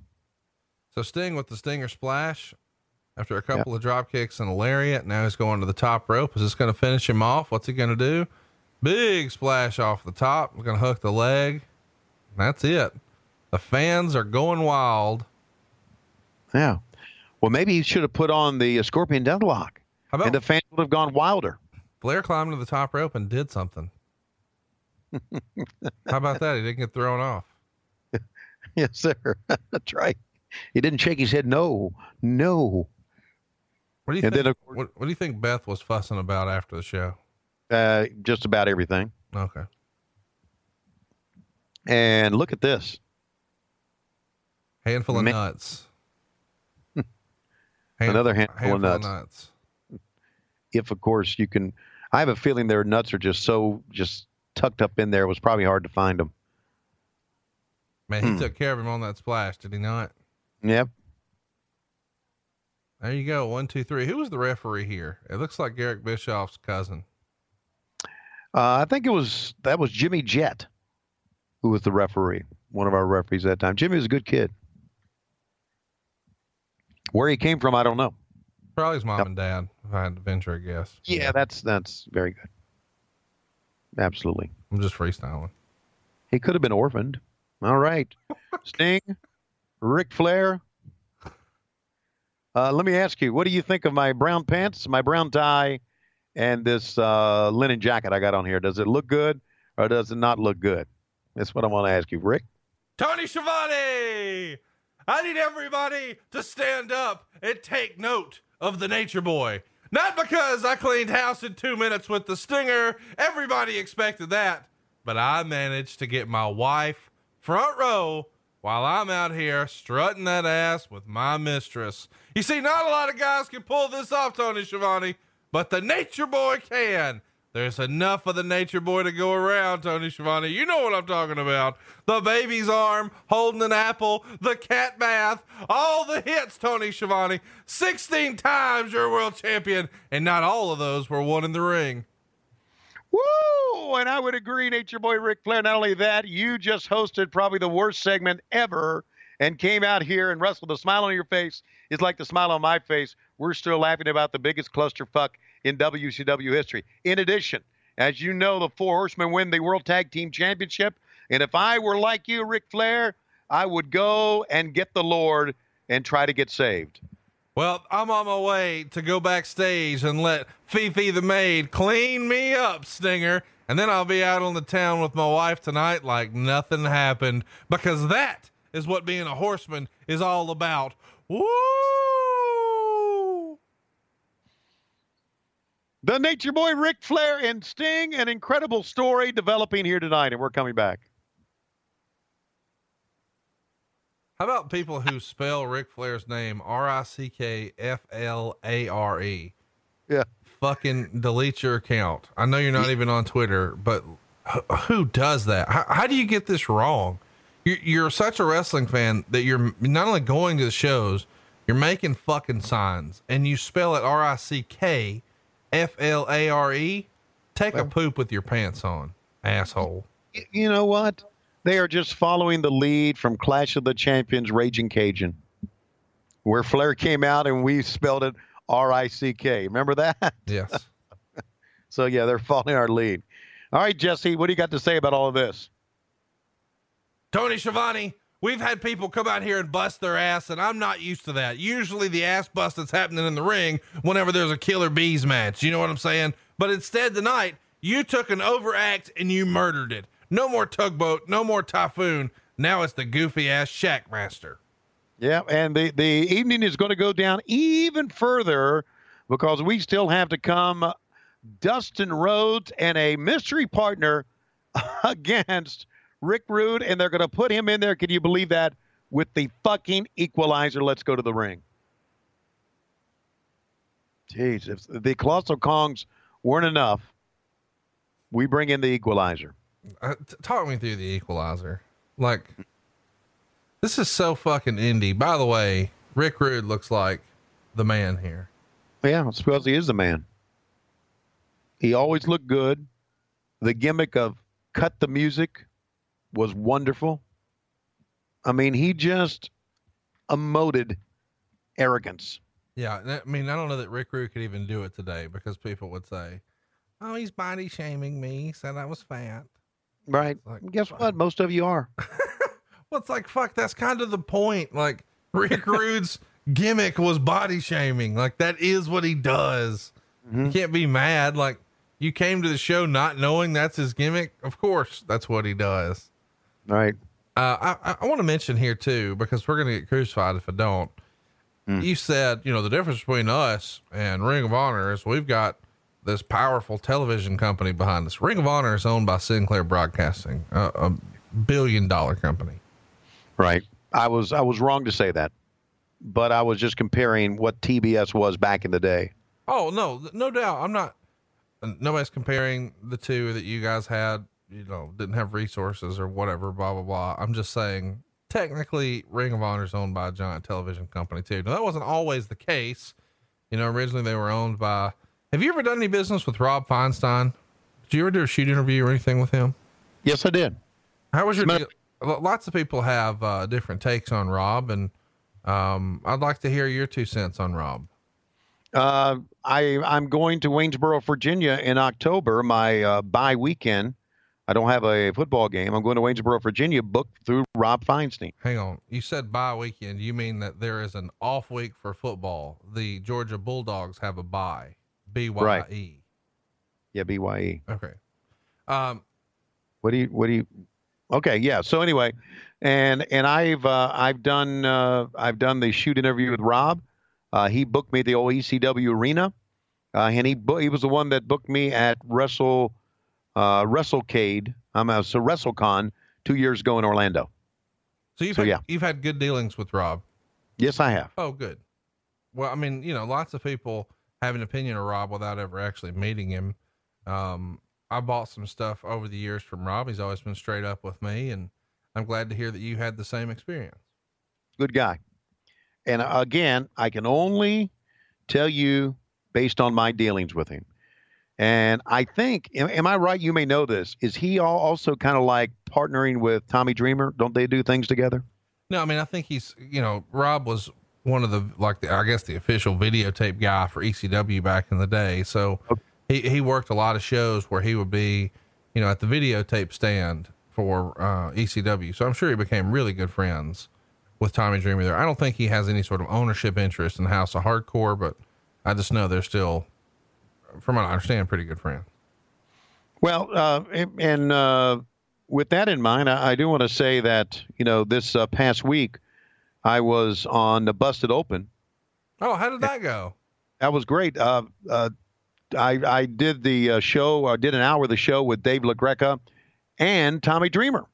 So Sting with the Stinger splash after a couple of drop kicks and a lariat. Now he's going to the top rope. Is this going to finish him off? What's he going to do? Big splash off the top. He's going to hook the leg. That's it. The fans are going wild. Yeah. Well, maybe he should have put on the uh, Scorpion Deathlock, How about and the fans would have gone wilder. Flair climbed to the top rope and did something? How about that? He didn't get thrown off. yes, sir. That's right. He didn't shake his head. No, no. What do you And think? then, course- what, what do you think Beth was fussing about after the show? Uh, just about everything. Okay. And look at this. Handful of Ma- nuts. Another handful of nuts. If, of course, you can. I have a feeling their nuts are just so just tucked up in there. It was probably hard to find them. Man, he Hmm. took care of him on that splash, did he not? Yep. There you go. One, two, three. Who was the referee here? It looks like Eric Bischoff's cousin. Uh, I think it was that was Jimmy Jett, who was the referee, one of our referees at that time. Jimmy was a good kid. Where he came from, I don't know. Probably his mom and dad, if I had to venture a guess. Yeah, that's that's very good. Absolutely. I'm just freestyling. He could have been orphaned. All right. Sting, Ric Flair. Uh, let me ask you, what do you think of my brown pants, my brown tie, and this uh, linen jacket I got on here? Does it look good or does it not look good? That's what I want to ask you, Ric. Tony Schiavone! I need everybody to stand up and take note of the Nature Boy. Not because I cleaned house in two minutes with the stinger. Everybody expected that. But I managed to get my wife front row while I'm out here strutting that ass with my mistress. You see, not a lot of guys can pull this off, Tony Schiavone, but the Nature Boy can. There's enough of the Nature Boy to go around, Tony Schiavone. You know what I'm talking about. The baby's arm, holding an apple, the cat bath, all the hits, Tony Schiavone. 16 times you're world champion, and not all of those were won in the ring. Woo! And I would agree, Nature Boy Ric Flair. Not only that, you just hosted probably the worst segment ever and came out here and wrestled. The smile on your face is like the smile on my face. We're still laughing about the biggest clusterfuck in WCW history. In addition, as you know, the Four Horsemen win the World Tag Team Championship. And if I were like you, Ric Flair, I would go and get the Lord and try to get saved. Well, I'm on my way to go backstage and let Fifi the maid clean me up, Stinger. And then I'll be out on the town with my wife tonight like nothing happened because that is what being a horseman is all about. Woo! The Nature Boy Ric Flair and Sting, an incredible story developing here tonight, and we're coming back. How about people who spell Ric Flair's name R I C K F L A R E? Yeah. Fucking delete your account. I know you're not even on Twitter, but who does that? How, how do you get this wrong? You're, you're such a wrestling fan that you're not only going to the shows, you're making fucking signs and you spell it R I C K F L A R E. Take a poop with your pants on, asshole. You know what? They are just following the lead from Clash of the Champions Raging Cajun, where Flair came out and we spelled it R I C K. Remember that? Yes. So, yeah, they're following our lead. All right, Jesse, what do you got to say about all of this? Tony Schiavone, we've had people come out here and bust their ass, and I'm not used to that. Usually the ass bust that's happening in the ring whenever there's a killer bees match. You know what I'm saying? But instead tonight, you took an overact and you murdered it. No more tugboat, no more typhoon. Now it's the goofy ass Shockmaster. Yeah, and the, the evening is going to go down even further because we still have to come Dustin Rhodes and a mystery partner against Rick Rude, and they're going to put him in there. Can you believe that? With the fucking equalizer. Let's go to the ring. Jeez, if the Colossal Kongs weren't enough, we bring in the equalizer. Uh, t- talk me through the equalizer. Like, this is so fucking indie. By the way, Rick Rude looks like the man here. Yeah, I suppose he is the man. He always looked good. The gimmick of cut the music was wonderful. I mean, he just emoted arrogance. Yeah, I mean, I don't know that Rick Rude could even do it today because people would say, "Oh, he's body shaming me. Said I was fat." Right. Like, Guess fuck. what? Most of you are. Well, it's like fuck. That's kind of the point. Like Rick Rude's gimmick was body shaming. Like that is what he does. You mm-hmm. can't be mad. Like you came to the show not knowing that's his gimmick. Of course, that's what he does. Right. Uh, I, I want to mention here too, because we're going to get crucified if I don't. You said, you know, the difference between us and Ring of Honor is we've got this powerful television company behind us. Ring of Honor is owned by Sinclair Broadcasting, a, a billion dollar company. Right. I was I was wrong to say that, but I was just comparing what TBS was back in the day. Oh no, no doubt. I'm not. Nobody's comparing the two that you guys had. You know, didn't have resources or whatever. Blah blah blah. I'm just saying. Technically, Ring of Honor is owned by a giant television company too. Now that wasn't always the case. You know, originally they were owned by. Have you ever done any business with Rob Feinstein? Did you ever do a shoot interview or anything with him? Yes, I did. How was your deal? Lots of people have uh, different takes on Rob, and um, I'd like to hear your two cents on Rob. Uh, I I'm going to Waynesboro, Virginia in October. My uh, bye weekend. I don't have a football game. I'm going to Waynesboro, Virginia, booked through Rob Feinstein. Hang on. You said bye weekend. You mean that there is an off week for football? The Georgia Bulldogs have a bye. B Y E. Yeah, Bye. Okay. Um, What do you? What do you? Okay, yeah. So anyway, and and I've uh, I've done uh, I've done the shoot interview with Rob. Uh, he booked me at the old ECW arena, uh, and he bo- he was the one that booked me at Wrestle uh, WrestleCade. I'm um, so WrestleCon two years ago in Orlando. so you've So, had, yeah. you've had good dealings with Rob. Yes, I have. Oh, good. Well, I mean, you know, lots of people have an opinion of Rob without ever actually meeting him. Um, I bought some stuff over the years from Rob. He's always been straight up with me, and I'm glad to hear that you had the same experience. good guy. And again, I can only tell you based on my dealings with him. And I think, am, am I right? You may know this. Is he al- also kind of like partnering with Tommy Dreamer? Don't they do things together? No, I mean, I think he's, you know, Rob was one of the, like, the, I guess the official videotape guy for ECW back in the day. So he, he worked a lot of shows where he would be, you know, at the videotape stand for uh, ECW. So I'm sure he became really good friends with Tommy Dreamer there. I don't think he has any sort of ownership interest in House of Hardcore, but I just know they're still, from what I understand, pretty good friends. Well, uh, and- uh, with that in mind, I, I do want to say that, you know, this uh, past week, I was on the Busted Open. Oh, how did that go? That was great. Uh, uh, I, I did the uh, show, I did an hour of the show with Dave LaGreca and Tommy Dreamer.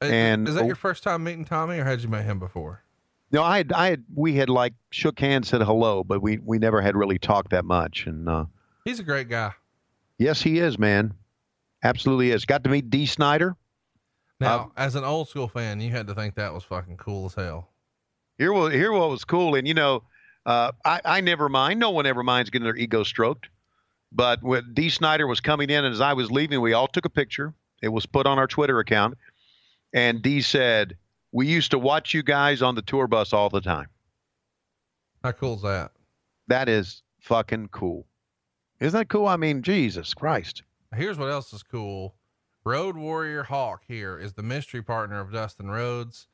Is- And- is that your first time meeting Tommy or had you met him before? No, I had, I had, we had like shook hands, said hello, but we, we never had really talked that much. And uh, He's a great guy. yes, he is, man. Absolutely is. Got to meet Dee Snider. Now, Uh, as an old school fan, you had to think that was fucking cool as hell. Here, what, here, what was cool, and you know, uh, I, I never mind. No one ever minds getting their ego stroked. But when Dee Snider was coming in, and as I was leaving, we all took a picture. It was put on our Twitter account, and D said, "We used to watch you guys on the tour bus all the time." How cool is that? That is fucking cool. Isn't that cool? I mean, Jesus Christ. Here's what else is cool. Road Warrior Hawk here is the mystery partner of Dustin Rhodes.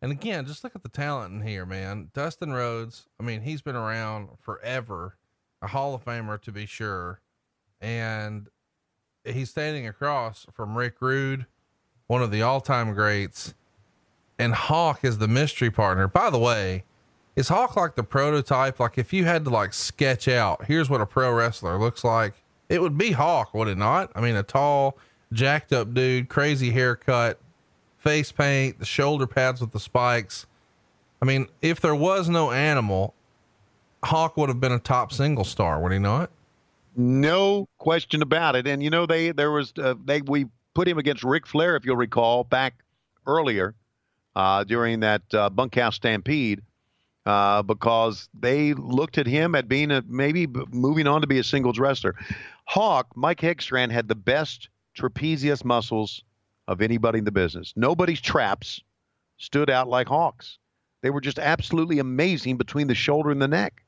And again, just look at the talent in here, man. Dustin Rhodes, I mean, he's been around forever, a Hall of Famer to be sure. And he's standing across from Rick Rude, one of the all time greats. And Hawk is the mystery partner. By the way, is Hawk like the prototype? Like if you had to like sketch out, here's what a pro wrestler looks like, it would be Hawk, would it not? I mean, a tall, jacked up dude, crazy haircut, face paint, the shoulder pads with the spikes. I mean, if there was no animal, Hawk would have been a top single star, would he not? No question about it. And you know, they there was uh, they we put him against Ric Flair, if you'll recall, back earlier uh, during that uh, bunkhouse stampede uh, because they looked at him at being a, maybe moving on to be a singles wrestler. Hawk, Mike Hegstrand had the best trapezius muscles of anybody in the business. Nobody's traps stood out like Hawk's. They were just absolutely amazing between the shoulder and the neck.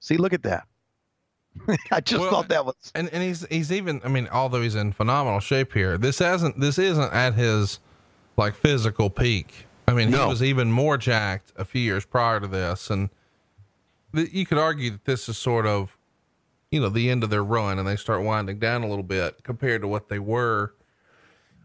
See, look at that. I just well, thought that was and, and he's he's even I mean, although he's in phenomenal shape here, this hasn't this isn't at his like physical peak. I mean, no. he was even more jacked a few years prior to this, and th- you could argue that this is sort of, you know, the end of their run, and they start winding down a little bit compared to what they were,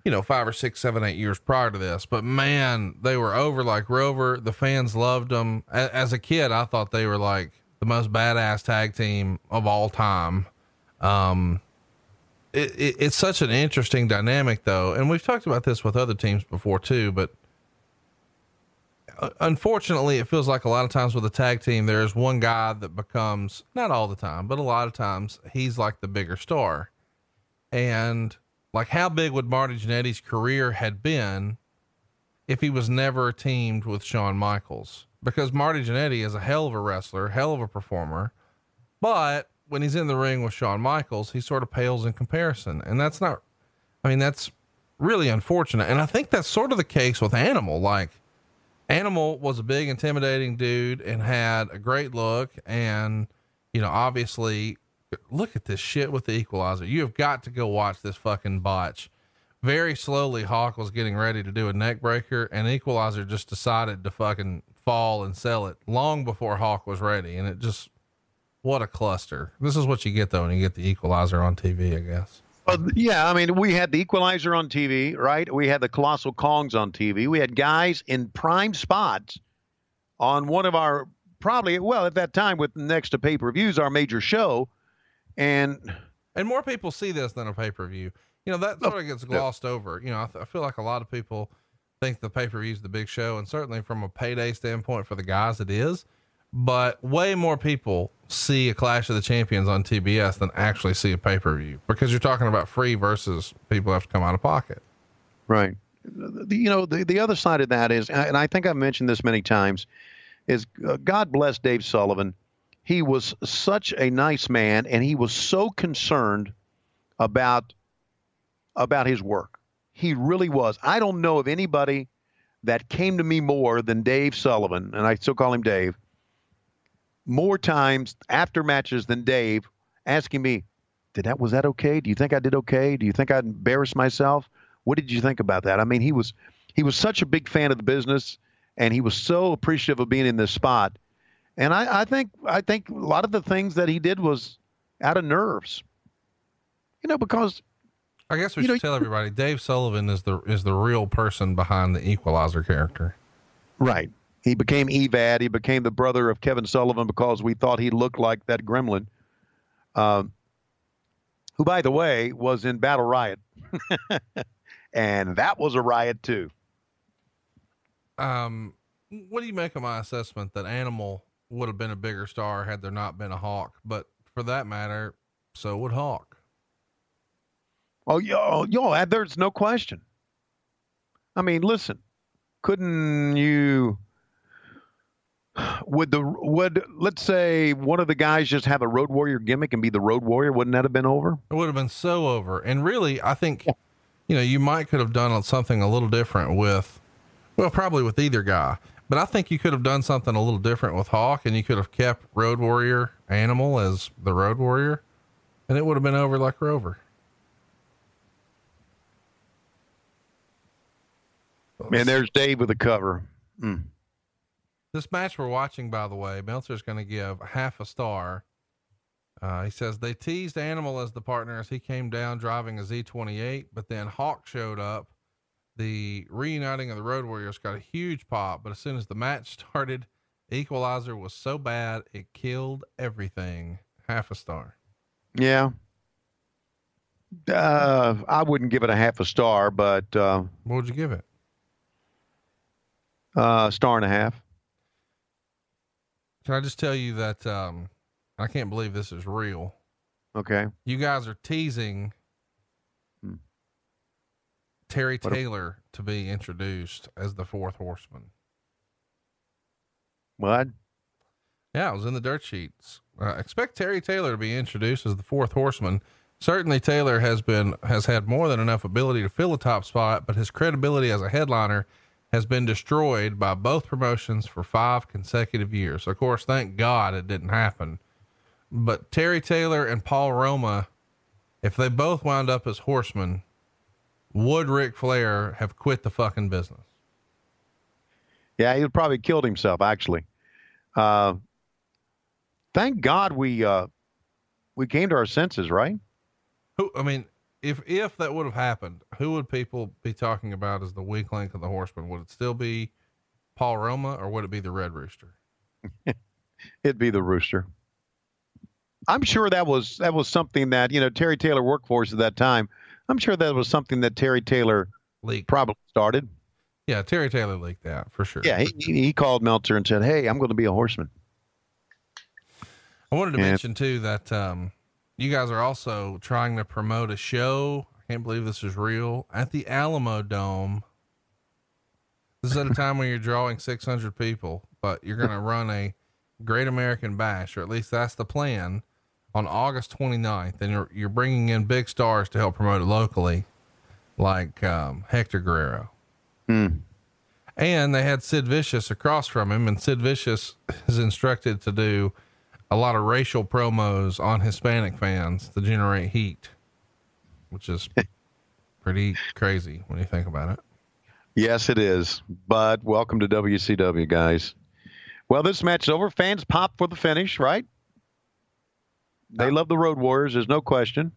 you know, five or six, seven, eight years prior to this. But man, they were over like Rover. The fans loved them. A- as a kid, I thought they were like the most badass tag team of all time. Um, it, it, it's such an interesting dynamic, though, and we've talked about this with other teams before too, but Uh, unfortunately, it feels like a lot of times with a tag team, there's one guy that becomes not all the time, but a lot of times he's like the bigger star. And like, how big would Marty Jannetty's career had been if he was never teamed with Shawn Michaels? Because Marty Jannetty is a hell of a wrestler, hell of a performer, but when he's in the ring with Shawn Michaels, he sort of pales in comparison. And that's not, I mean, that's really unfortunate. And I think that's sort of the case with Animal. Like, Animal was a big, intimidating dude and had a great look. And, you know, obviously, look at this shit with the equalizer. You have got to go watch this fucking botch. Very slowly, Hawk was getting ready to do a neck breaker, and Equalizer just decided to fucking fall and sell it long before Hawk was ready. And it just, what a cluster. This is what you get, though, when you get the Equalizer on TV, I guess. Well, yeah, I mean, we had the Equalizer on TV, right? We had the Colossal Kongs on TV. We had guys in prime spots on one of our probably well at that time with next to pay per views, our major show, and and more people see this than a pay per view. You know that oh, sort of gets glossed over. You know, I, th- I feel like a lot of people think the pay per view is the big show, and certainly from a payday standpoint for the guys, it is but way more people see a Clash of the Champions on TBS than actually see a pay per view because you're talking about free versus people have to come out of pocket. Right. You know, the, the other side of that is, and I think I've mentioned this many times, is uh, God bless Dave Sullivan. He was such a nice man, and he was so concerned about about his work. He really was. I don't know of anybody that came to me more than Dave Sullivan, and I still call him Dave more times after matches than Dave asking me, "Did that was that okay? Do you think I did okay? Do you think I embarrassed myself? What did you think about that?" I mean, he was he was such a big fan of the business, and he was so appreciative of being in this spot. And I, I think I think a lot of the things that he did was out of nerves. You know, because I guess we should know, tell everybody Dave Sullivan is the is the real person behind the Equalizer character. Right. He became Evad. He became the brother of Kevin Sullivan because we thought he looked like that gremlin, uh, who, by the way, was in Battle Riot. and that was a riot, too. Um, what do you make of my assessment that Animal would have been a bigger star had there not been a Hawk? But for that matter, so would Hawk. Oh, yo, yo, there's no question. I mean, listen, couldn't you would the would let's say one of the guys just have a road warrior gimmick and be the road warrior wouldn't that have been over? It would have been so over. And really i think yeah. you know you might could have done something a little different with well probably with either guy. But i think you could have done something a little different with hawk and you could have kept road warrior animal as the road warrior and it would have been over like rover. Man there's dave with a cover. Mm. This match we're watching, by the way, Meltzer's going to give half a star. Uh, he says they teased Animal as the partner as he came down driving a Z28, but then Hawk showed up. The reuniting of the Road Warriors got a huge pop, but as soon as the match started, Equalizer was so bad it killed everything. Half a star. Yeah. Uh, I wouldn't give it a half a star, but uh, What would you give it? uh, star and a half. Can I just tell you that um, I can't believe this is real. Okay. You guys are teasing Hmm. Terry What a- Taylor to be introduced as the fourth horseman. What? Yeah, it was in the dirt sheets. Uh, expect Terry Taylor to be introduced as the fourth horseman. Certainly, Taylor has been has had more than enough ability to fill a top spot, but his credibility as a headliner has been destroyed by both promotions for five consecutive years. Of course, thank God it didn't happen. But Terry Taylor and Paul Roma, if they both wound up as horsemen, would Ric Flair have quit the fucking business? Yeah, he would probably killed himself. Actually, uh, thank God we uh, we came to our senses, right? Who? I mean, if if that would have happened, who would people be talking about as the weak link of the Horseman? Would it still be Paul Roma, or would it be the Red Rooster? It'd be the rooster. I'm sure that was that was something that you know Terry Taylor worked for at that time. I'm sure that was something that Terry Taylor Leak. probably started. Yeah, Terry Taylor leaked that for sure. Yeah, he, he called Meltzer and said, "Hey, I'm going to be a horseman." I wanted to Yeah. mention too that um, you guys are also trying to promote a show. I can't believe this is real at the Alamodome. This is at a time when you're drawing 600 people, but you're going to run a Great American Bash, or at least that's the plan, on August 29th. And you're you're bringing in big stars to help promote it locally, like um, Hector Guerrero. Hmm. And they had Sid Vicious across from him, and Sid Vicious is instructed to do a lot of racial promos on Hispanic fans to generate heat, which is pretty crazy when you think about it. Yes, it is. But welcome to WCW, guys. Well, this match is over. Fans pop for the finish, right? They uh, love the Road Warriors. There's no question.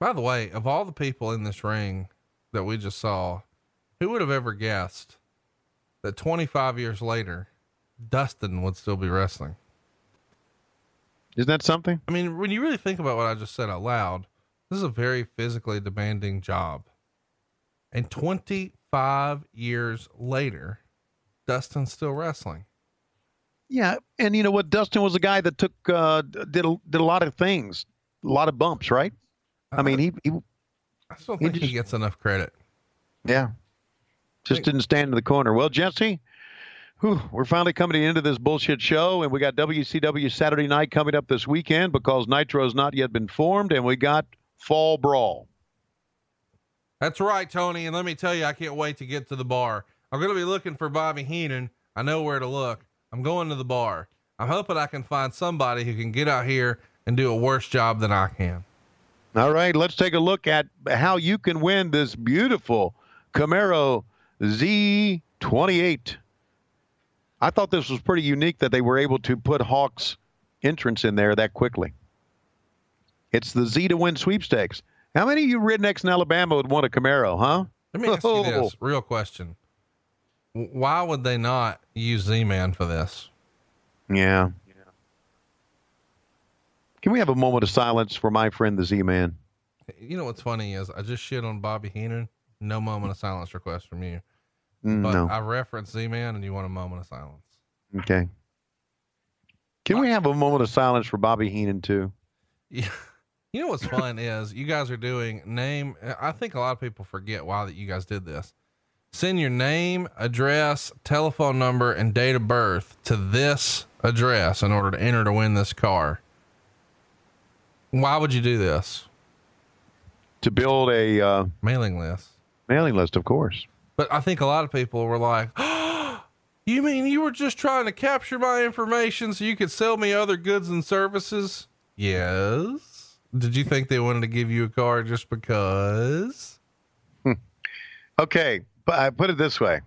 By the way, of all the people in this ring that we just saw, who would have ever guessed that 25 years later, Dustin would still be wrestling? Isn't that something? I mean, when you really think about what I just said out loud, this is a very physically demanding job. And 25 years later, Dustin's still wrestling. Yeah, and you know what? Dustin was a guy that took uh, did a, did a lot of things, a lot of bumps, right? I mean, he, he I still think he just- gets enough credit. yeah, just didn't stand in the corner. Well, Jesse, whew, we're finally coming to the end of this bullshit show, and we got WCW Saturday night coming up this weekend because Nitro has not yet been formed, and we got Fall Brawl. That's right, Tony. And let me tell you, I can't wait to get to the bar. I'm going to be looking for Bobby Heenan. I know where to look. I'm going to the bar. I'm hoping I can find somebody who can get out here and do a worse job than I can. All right, let's take a look at how you can win this beautiful Camaro Z28. I thought this was pretty unique that they were able to put Hawk's entrance in there that quickly. It's the Z to win sweepstakes. How many of you rednecks in Alabama would want a Camaro, huh? Let me ask you Oh. this real question. Why would they not use Z Man for this? Yeah. Can we have a moment of silence for my friend the Z Man? You know what's funny is I just shit on Bobby Heenan. No moment of silence request from you. But No. I referenced Z Man and you want a moment of silence. Okay. Can we have a moment of silence for Bobby Heenan too? Yeah. You know what's fun is you guys are doing name. I think a lot of people forget why that you guys did this. Send your name, address, telephone number, and date of birth to this address in order to enter to win this car. Why would you do this? To build a uh, Mailing list. mailing list, of course. But I think a lot of people were like, You mean you were just trying to capture my information so you could sell me other goods and services? Yes. Did you think they wanted to give you a car just because? Okay, but I put it this way.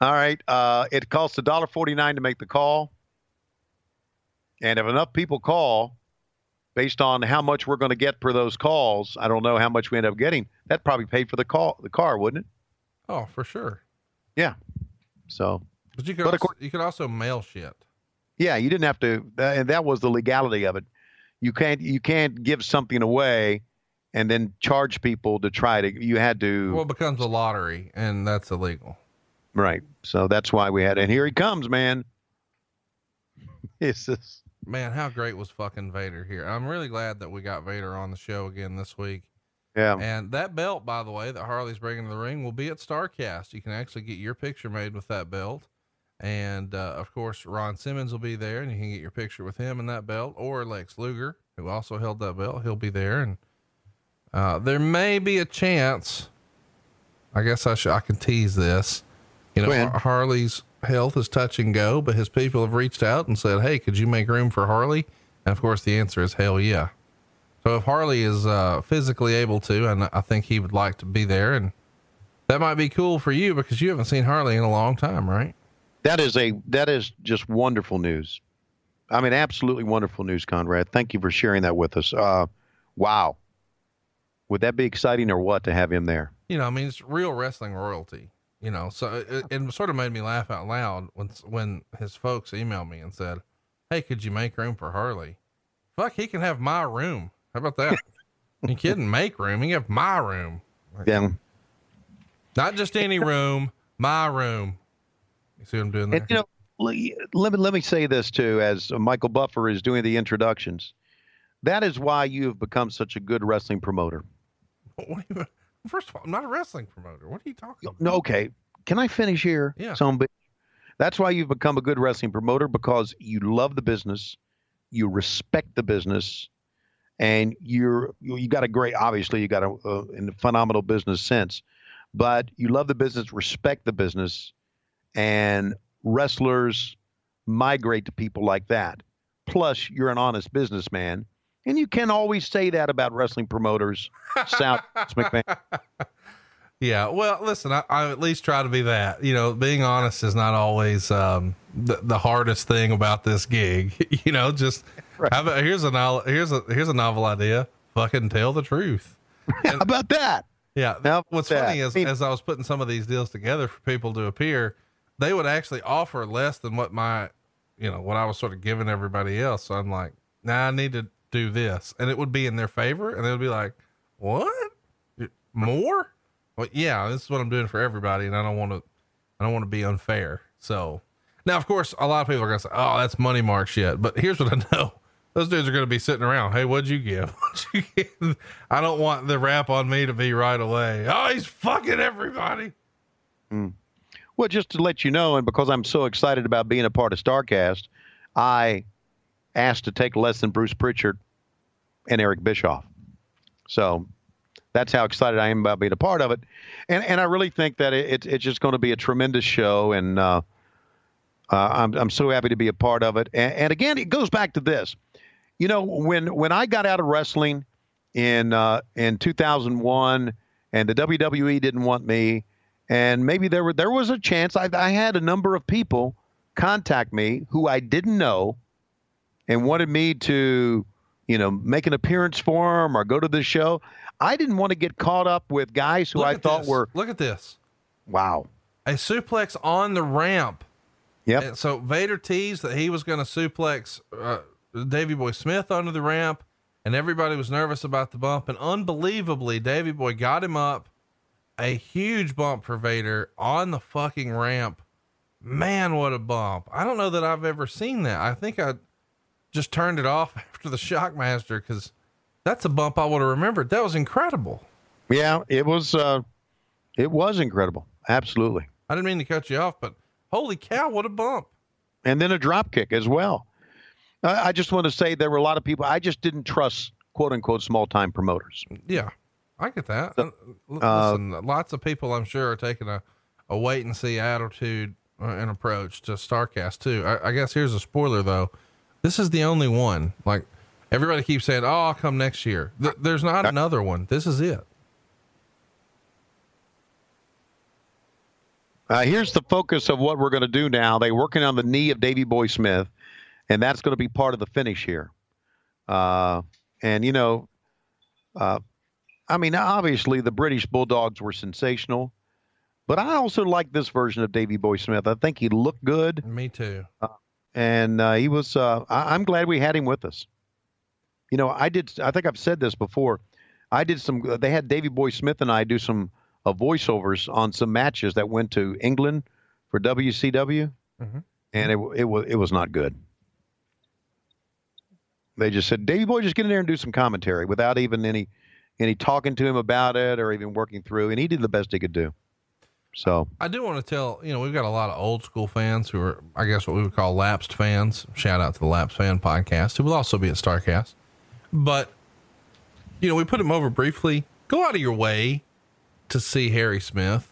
All right, uh, it costs a dollar forty nine to make the call, and if enough people call, based on how much we're going to get for those calls, I don't know how much we end up getting. That probably paid for the call, the car, wouldn't it? Oh, for sure. Yeah. So But you could But also, course- you could also mail shit. yeah, you didn't have to, and that was the legality of it. You can't you can't give something away and then charge people to try to. You had to Well, it becomes a lottery, and that's illegal. right. So that's why we had. And here he comes, man. It's just, Man, how great was fucking Vader here? I'm really glad that we got Vader on the show again this week. Yeah. And that belt, by the way, that Harley's bringing to the ring will be at Starrcast. You can actually get your picture made with that belt. And, uh, of course, Ron Simmons will be there and you can get your picture with him in that belt or Lex Luger, who also held that belt. He'll be there. And, uh, there may be a chance. I guess I should, I can tease this. You know, Har- Harley's health is touch and go, but his people have reached out and said, Hey, could you make room for Harley? And of course, the answer is hell yeah. So if Harley is uh, physically able to, and I think he would like to be there, and that might be cool for you because you haven't seen Harley in a long time, right? That is a that is just wonderful news. I mean, absolutely wonderful news, Conrad. Thank you for sharing that with us. Uh, wow. Would that be exciting or what to have him there? You know, I mean, it's real wrestling royalty. You know, so it, it sort of made me laugh out loud when when his folks emailed me and said, "Hey, could you make room for Harley? Fuck, he can have my room. How about that? you kidding? Make room. You have my room, Yeah. not just any room, my room. You see what I'm doing there? And you know, let me let me say this too, as Michael Buffer is doing the introductions. That is why you have become such a good wrestling promoter. You- First of all, I'm not a wrestling promoter. What are you talking about? No, okay. Can I finish here? Yeah. Some? That's why you've become a good wrestling promoter because you love the business, you respect the business, and you're you you got a great. Obviously, you got a, a, a phenomenal business sense, but you love the business, respect the business, and wrestlers migrate to people like that. Plus, you're an honest businessman, and you can always say that about wrestling promoters. South McMahon. Yeah. Well, listen, I, I at least try to be that. You know, being honest is not always um, the, the hardest thing about this gig. you know, just about, here's a novel, here's a here's a novel idea. Fucking tell the truth. How about that? Yeah. Now What's that? funny is I mean- as I was putting some of these deals together for people to appear, they would actually offer less than what my, you know, what I was sort of giving everybody else. So I'm like, nah, I need to do this, and it would be in their favor, and they would be like, what? More? Well, yeah, this is what I'm doing for everybody, and I don't want to, I don't want to be unfair. So now, of course, a lot of people are gonna say, "Oh, that's money mark shit." But here's what I know: those dudes are gonna be sitting around. Hey, what'd you give? What'd you give? I don't want the rap on me to be right away. Oh, he's fucking everybody. Well, just to let you know, and because I'm so excited about being a part of Starrcast, I asked to take less than Bruce Pritchard and Eric Bischoff. So that's how excited I am about being a part of it, and and I really think that it, it's it's just going to be a tremendous show, and uh, uh, I'm I'm so happy to be a part of it. And, and again, it goes back to this, you know, when when I got out of wrestling in uh, in 2001, and the WWE didn't want me, and maybe there were there was a chance I, I had a number of people contact me who I didn't know and wanted me to you know make an appearance for them or go to the show I didn't want to get caught up with guys who Look I thought this. were Look at this. wow A suplex on the ramp. yep And so Vader teased that he was going to suplex uh, Davey Boy Smith under the ramp, and everybody was nervous about the bump. And unbelievably, Davey Boy got him up. A huge bump for Vader on the fucking ramp. Man, what a bump! I don't know that I've ever seen that. I think I just turned it off after the Shockmaster because that's a bump I would have remembered. That was incredible. yeah it was uh it was incredible absolutely I didn't mean to cut you off, but holy cow, what a bump! and then a drop kick as well I, just want to say there were a lot of people I just didn't trust quote unquote small time promoters Yeah, I get that. So, L- uh, lots of people, I'm sure, are taking a, a wait and see attitude uh, and approach to Starrcast too. I, I guess here's a spoiler though. This is the only one. Like everybody keeps saying, "Oh, I'll come next year." Th- there's not another one. This is it. Uh, here's the focus of what we're going to do now. They're working on the knee of Davey Boy Smith, and that's going to be part of the finish here. Uh, and you know, uh, I mean, obviously the British Bulldogs were sensational, but I also like this version of Davey Boy Smith. I think he looked good, Me too. and uh, he was. Uh, I- I'm glad we had him with us. You know, I did. I think I've said this before. I did some. They had Davey Boy Smith and I do some uh, voiceovers on some matches that went to England for WCW, Mhm. and it it was it was not good. They just said, "Davey Boy, just get in there and do some commentary without even any any talking to him about it or even working through." And he did the best he could do. So I do want to tell, you know, we've got a lot of old school fans who are, I guess, what we would call lapsed fans. Shout out to the Lapsed Fan Podcast, who will also be at Starrcast. But, you know, we put him over briefly. Go out of your way to see Harry Smith,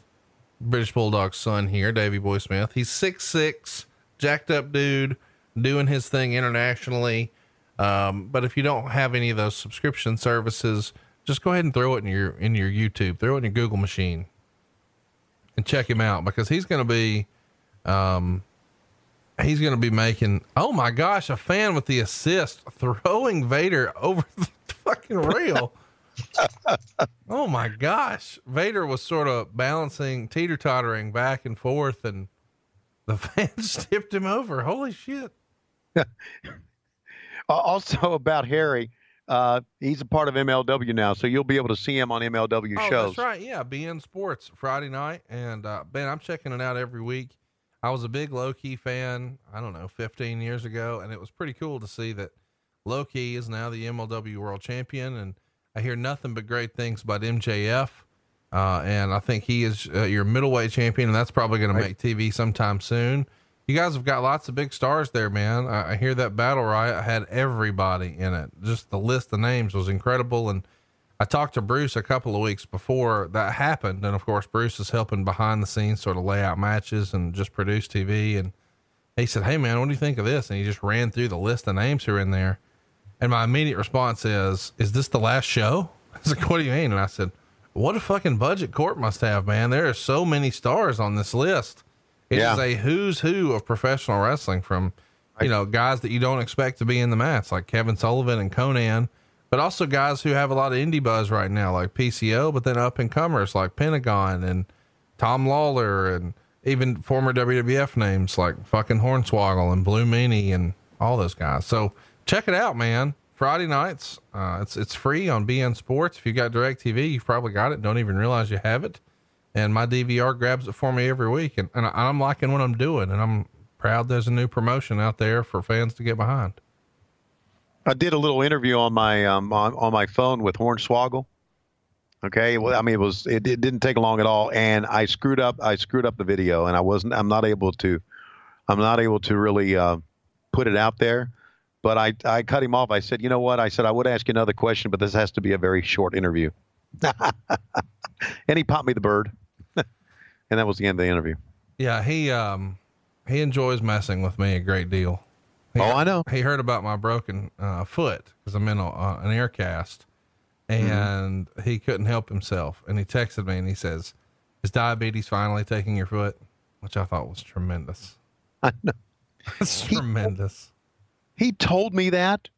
British Bulldog's son here, Davey Boy Smith. He's six six, jacked up dude, doing his thing internationally. Um, but if you don't have any of those subscription services, just go ahead and throw it in your in your YouTube, throw it in your Google machine and check him out because he's going to be, um, he's going to be making. Oh my gosh, a fan with the assist throwing Vader over the fucking rail. oh my gosh, Vader was sort of balancing, teeter tottering back and forth, and the fans tipped him over. Holy shit! Al- Also about Harry, uh, he's a part of MLW now, so you'll be able to see him on MLW Oh, shows. that's right. Yeah, beIN Sports Friday night, and uh, Ben, I'm checking it out every week. I was a big Low Ki fan. I don't know, 15 years ago, and it was pretty cool to see that Low Ki is now the MLW World Champion, and I hear nothing but great things about MJF. Uh, and I think he is uh, your middleweight champion, and that's probably going to make TV sometime soon. You guys have got lots of big stars there, man. I, I hear that Battle Riot had everybody in it. Just the list of names was incredible, and I talked to Bruce a couple of weeks before that happened, and of course, Bruce is helping behind the scenes, sort of lay out matches and just produce TV. And he said, "Hey, man, what do you think of this?" And he just ran through the list of names who are in there. And my immediate response is, "Is this the last show?" I like, "What do you mean?" And I said, "What a fucking budget Court must have, man. There are so many stars on this list. It is Yeah. a who's who of professional wrestling from." You know, guys that you don't expect to be in the match, like Kevin Sullivan and Konnan, but also guys who have a lot of indie buzz right now, like PCO, but then up and comers like Pentagon and Tom Lawlor, and even former WWF names like fucking Hornswoggle and Blue Meanie and all those guys. So check it out, man. Friday nights, uh, it's it's free on beIN Sports. If you've got DirecTV, you've probably got it. Don't even realize you have it. And my DVR grabs it for me every week, and, and I'm liking what I'm doing, and I'm proud there's a new promotion out there for fans to get behind. I did a little interview on my um, on, on my phone with Hornswoggle. Okay, well, I mean, it was it, it didn't take long at all, and I screwed up. I screwed up the video, and I wasn't. I'm not able to. I'm not able to really uh, put it out there. But I I cut him off. I said, you know what? I said I would ask you another question, but this has to be a very short interview. and he popped me the bird, and that was the end of the interview. Yeah, he um he enjoys messing with me a great deal. He, Oh, I know. He heard about my broken uh, foot because I'm in a, uh, an air cast, and he couldn't help himself. And he texted me and he says, "Is diabetes finally taking your foot?" Which I thought was tremendous. I know. It's tremendous. he told me that.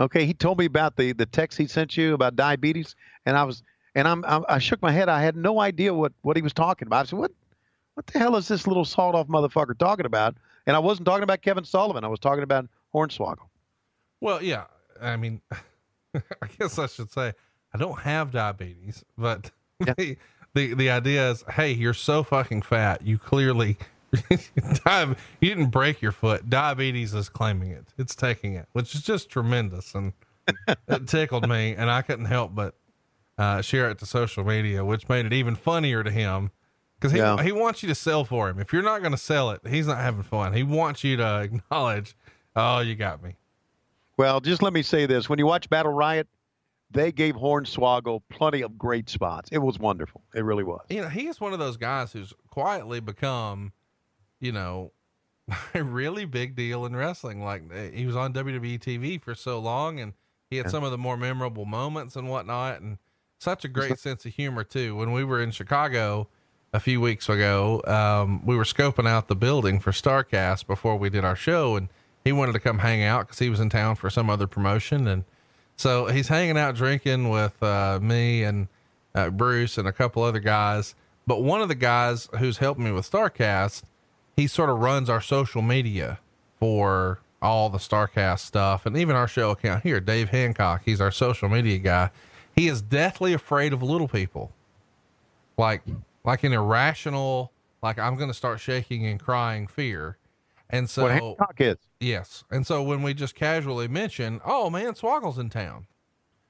Okay, he told me about the the text he sent you about diabetes, and I was and I'm, I'm I shook my head. I had no idea what what he was talking about. I said, "What what the hell is this little sawed off motherfucker talking about?" And I wasn't talking about Kevin Sullivan. I was talking about Hornswoggle. Well, yeah. I mean, I guess I should say I don't have diabetes, but Yeah. the, the the idea is, hey, you're so fucking fat. You clearly you didn't break your foot. Diabetes is claiming it. It's taking it, which is just tremendous, and it tickled me, and I couldn't help but uh, share it to social media, which made it even funnier to him. Because he, Yeah. he wants you to sell for him. If you're not going to sell it, he's not having fun. He wants you to acknowledge, oh, you got me. Well, just let me say this: when you watch Battle Riot, they gave Hornswoggle plenty of great spots. It was wonderful. It really was. you know, he is one of those guys who's quietly become, you know, a really big deal in wrestling. Like eh, he was on WWE TV for so long and he had some of the more memorable moments and whatnot and such a great sense of humor too. When we were in Chicago, a few weeks ago. Um, we were scoping out the building for Starrcast before we did our show, and he wanted to come hang out because he was in town for some other promotion, and so he's hanging out drinking with uh, me and uh, Bruce and a couple other guys. But one of the guys who's helping me with Starrcast, he sort of runs our social media for all the Starrcast stuff and even our show account here. Dave Hancock, he's our social media guy. He is deathly afraid of little people, like like an irrational, like I'm going to start shaking and crying fear. And so what Hancock is. Yes. And so when we just casually mention, oh man, Swoggle's in town.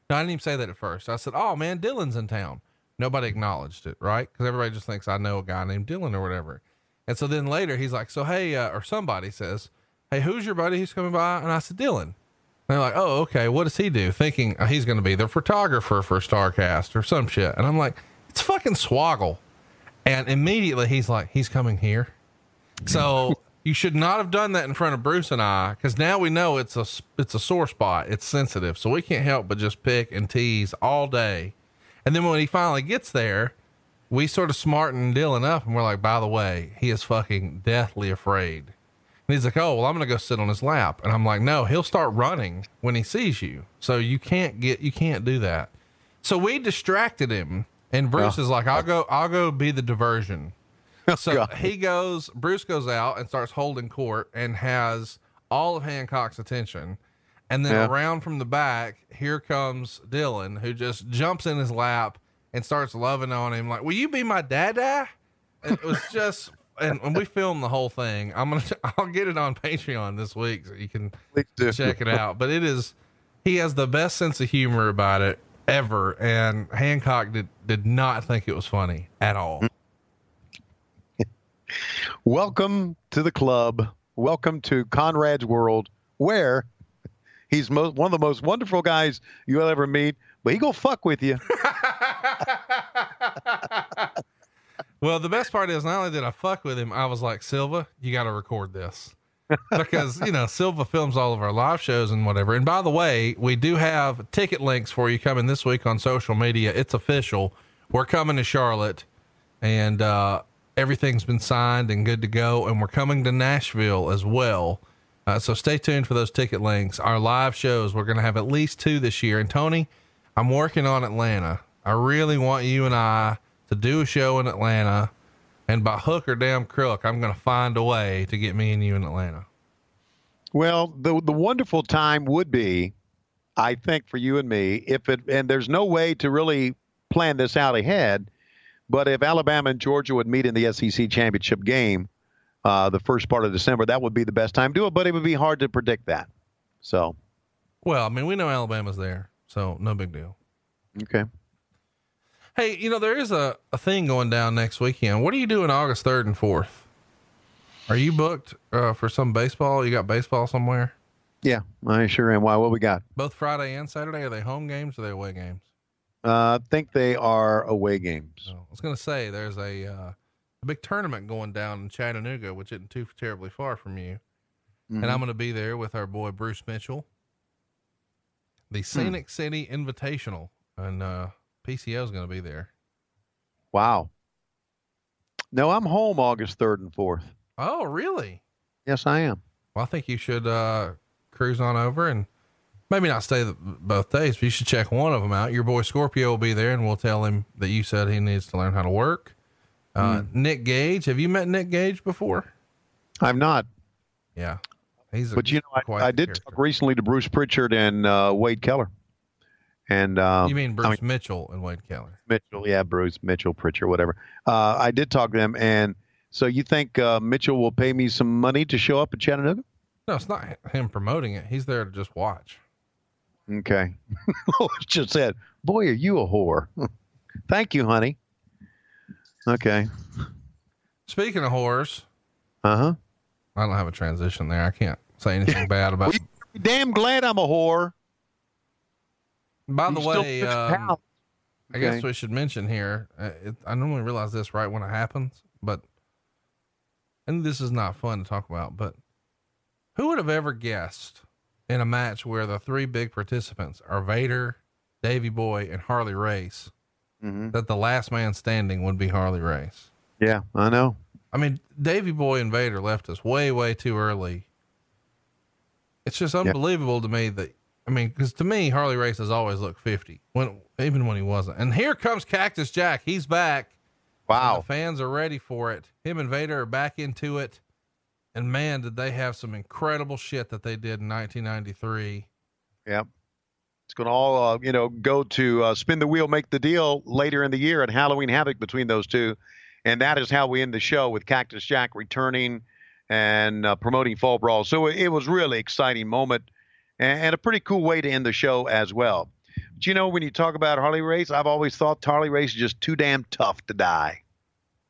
No, I didn't even say that at first. I said, oh man, Dylan's in town. Nobody acknowledged it, right? Because everybody just thinks I know a guy named Dylan or whatever. And so then later he's like, so hey, uh, or somebody says, hey, who's your buddy who's coming by? And I said, Dylan. And they're like, oh, okay. What does he do? Thinking uh, he's going to be the photographer for Starrcast or some shit. And I'm like, it's fucking Swoggle. And immediately he's like, he's coming here. So you should not have done that in front of Bruce and I, because now we know it's a it's a sore spot. It's sensitive, so we can't help but just pick and tease all day. And then when he finally gets there, we sort of smarten Dylan up, and we're like, by the way, he is fucking deathly afraid. And he's like, oh well, I'm gonna go sit on his lap, and I'm like, no, he'll start running when he sees you, so you can't get you can't do that. So we distracted him, and Bruce is like, I'll go I'll go be the diversion. Oh, so God. he goes, Bruce goes out and starts holding court and has all of Hancock's attention. And then Yeah. around from the back, here comes Dylan, who just jumps in his lap and starts loving on him. Like, will you be my dada? And it was just, and when we film the whole thing, I'm going to, I'll get it on Patreon this week so you can check it out. But it is, he has the best sense of humor about it ever. And Hancock did, did not think it was funny at all. Welcome to the club. Welcome to Conrad's world, where he's most, one of the most wonderful guys you'll ever meet. But he gonna fuck with you. Well, the best part is not only did I fuck with him, I was like, Silva, you got to record this. because, you know, Silva films all of our live shows and whatever. And by the way, we do have ticket links for you coming this week on social media. It's official. We're coming to Charlotte and, uh, everything's been signed and good to go. And we're coming to Nashville as well. Uh, so stay tuned for those ticket links. Our live shows, we're going to have at least two this year. And Tony, I'm working on Atlanta. I really want you and I to do a show in Atlanta. And by hook or damn crook, I'm going to find a way to get me and you in Atlanta. Well, the the wonderful time would be, I think, for you and me, if it and there's no way to really plan this out ahead, but if Alabama and Georgia would meet in the SEC championship game, uh, the first part of December, that would be the best time to do it. But it would be hard to predict that. So, Well, I mean, we know Alabama's there, so no big deal. okay. Hey, you know, there is a, a thing going down next weekend. What are you doing August 3rd and 4th? Are you booked uh, for some baseball? You got baseball somewhere? Yeah, I sure am. Why? What we got? Both Friday and Saturday? Are they home games or are they away games? Uh, I think they are away games. So I was going to say there's a, uh, a big tournament going down in Chattanooga, which isn't too terribly far from you. Mhm. And I'm going to be there with our boy Bruce Mitchell. The Scenic City Invitational, and uh, PCO is going to be there. Wow. No, I'm home August 3rd and 4th. Oh, really? Yes, I am. Well, I think you should uh, cruise on over and maybe not stay the, both days, but you should check one of them out. Your boy Scorpio will be there, and we'll tell him that you said he needs to learn how to work. Uh, Hmm. Nick Gage, have you met Nick Gage before? I'm not. Yeah, he's. A, But you know, I, I did talk recently to Bruce Pritchard and uh, Wade Keller. And uh, You mean I Bruce Mitchell and Wade Keller? Mitchell, yeah, Bruce Mitchell, Pritchard, whatever. Uh, I did talk to them, and so you think uh, Mitchell will pay me some money to show up at Chattanooga? No, it's not him promoting it. He's there to just watch. Okay. Just said, "Boy, are you a whore." Thank you, honey. Okay. Speaking of whores, Uh huh. I don't have a transition there. I can't say anything bad about. Damn glad I'm a whore. By the You still way, um, pounds. I guess Okay. we should mention here. Uh, it, I normally realize this right when it happens, but and this is not fun to talk about. But who would have ever guessed in a match where the three big participants are Vader, Davey Boy, and Harley Race Mhm. that the last man standing would be Harley Race? Yeah, I know. I mean, Davey Boy and Vader left us way, way too early. It's just unbelievable to me that I mean, because to me, Harley Race has always looked fifty when even when he wasn't. And here comes Cactus Jack. He's back. Wow. The fans are ready for it. Him and Vader are back into it. And man, did they have some incredible shit that they did in 1993. Yep. It's going to all, uh, you know, go to uh, spin the wheel, make the deal later in the year at Halloween Havoc between those two. And that is how we end the show with Cactus Jack returning and uh, promoting Fall Brawl. So it was really exciting moment and, a pretty cool way to end the show as well. But you know, when you talk about Harley Race, I've always thought Harley Race is just too damn tough to die.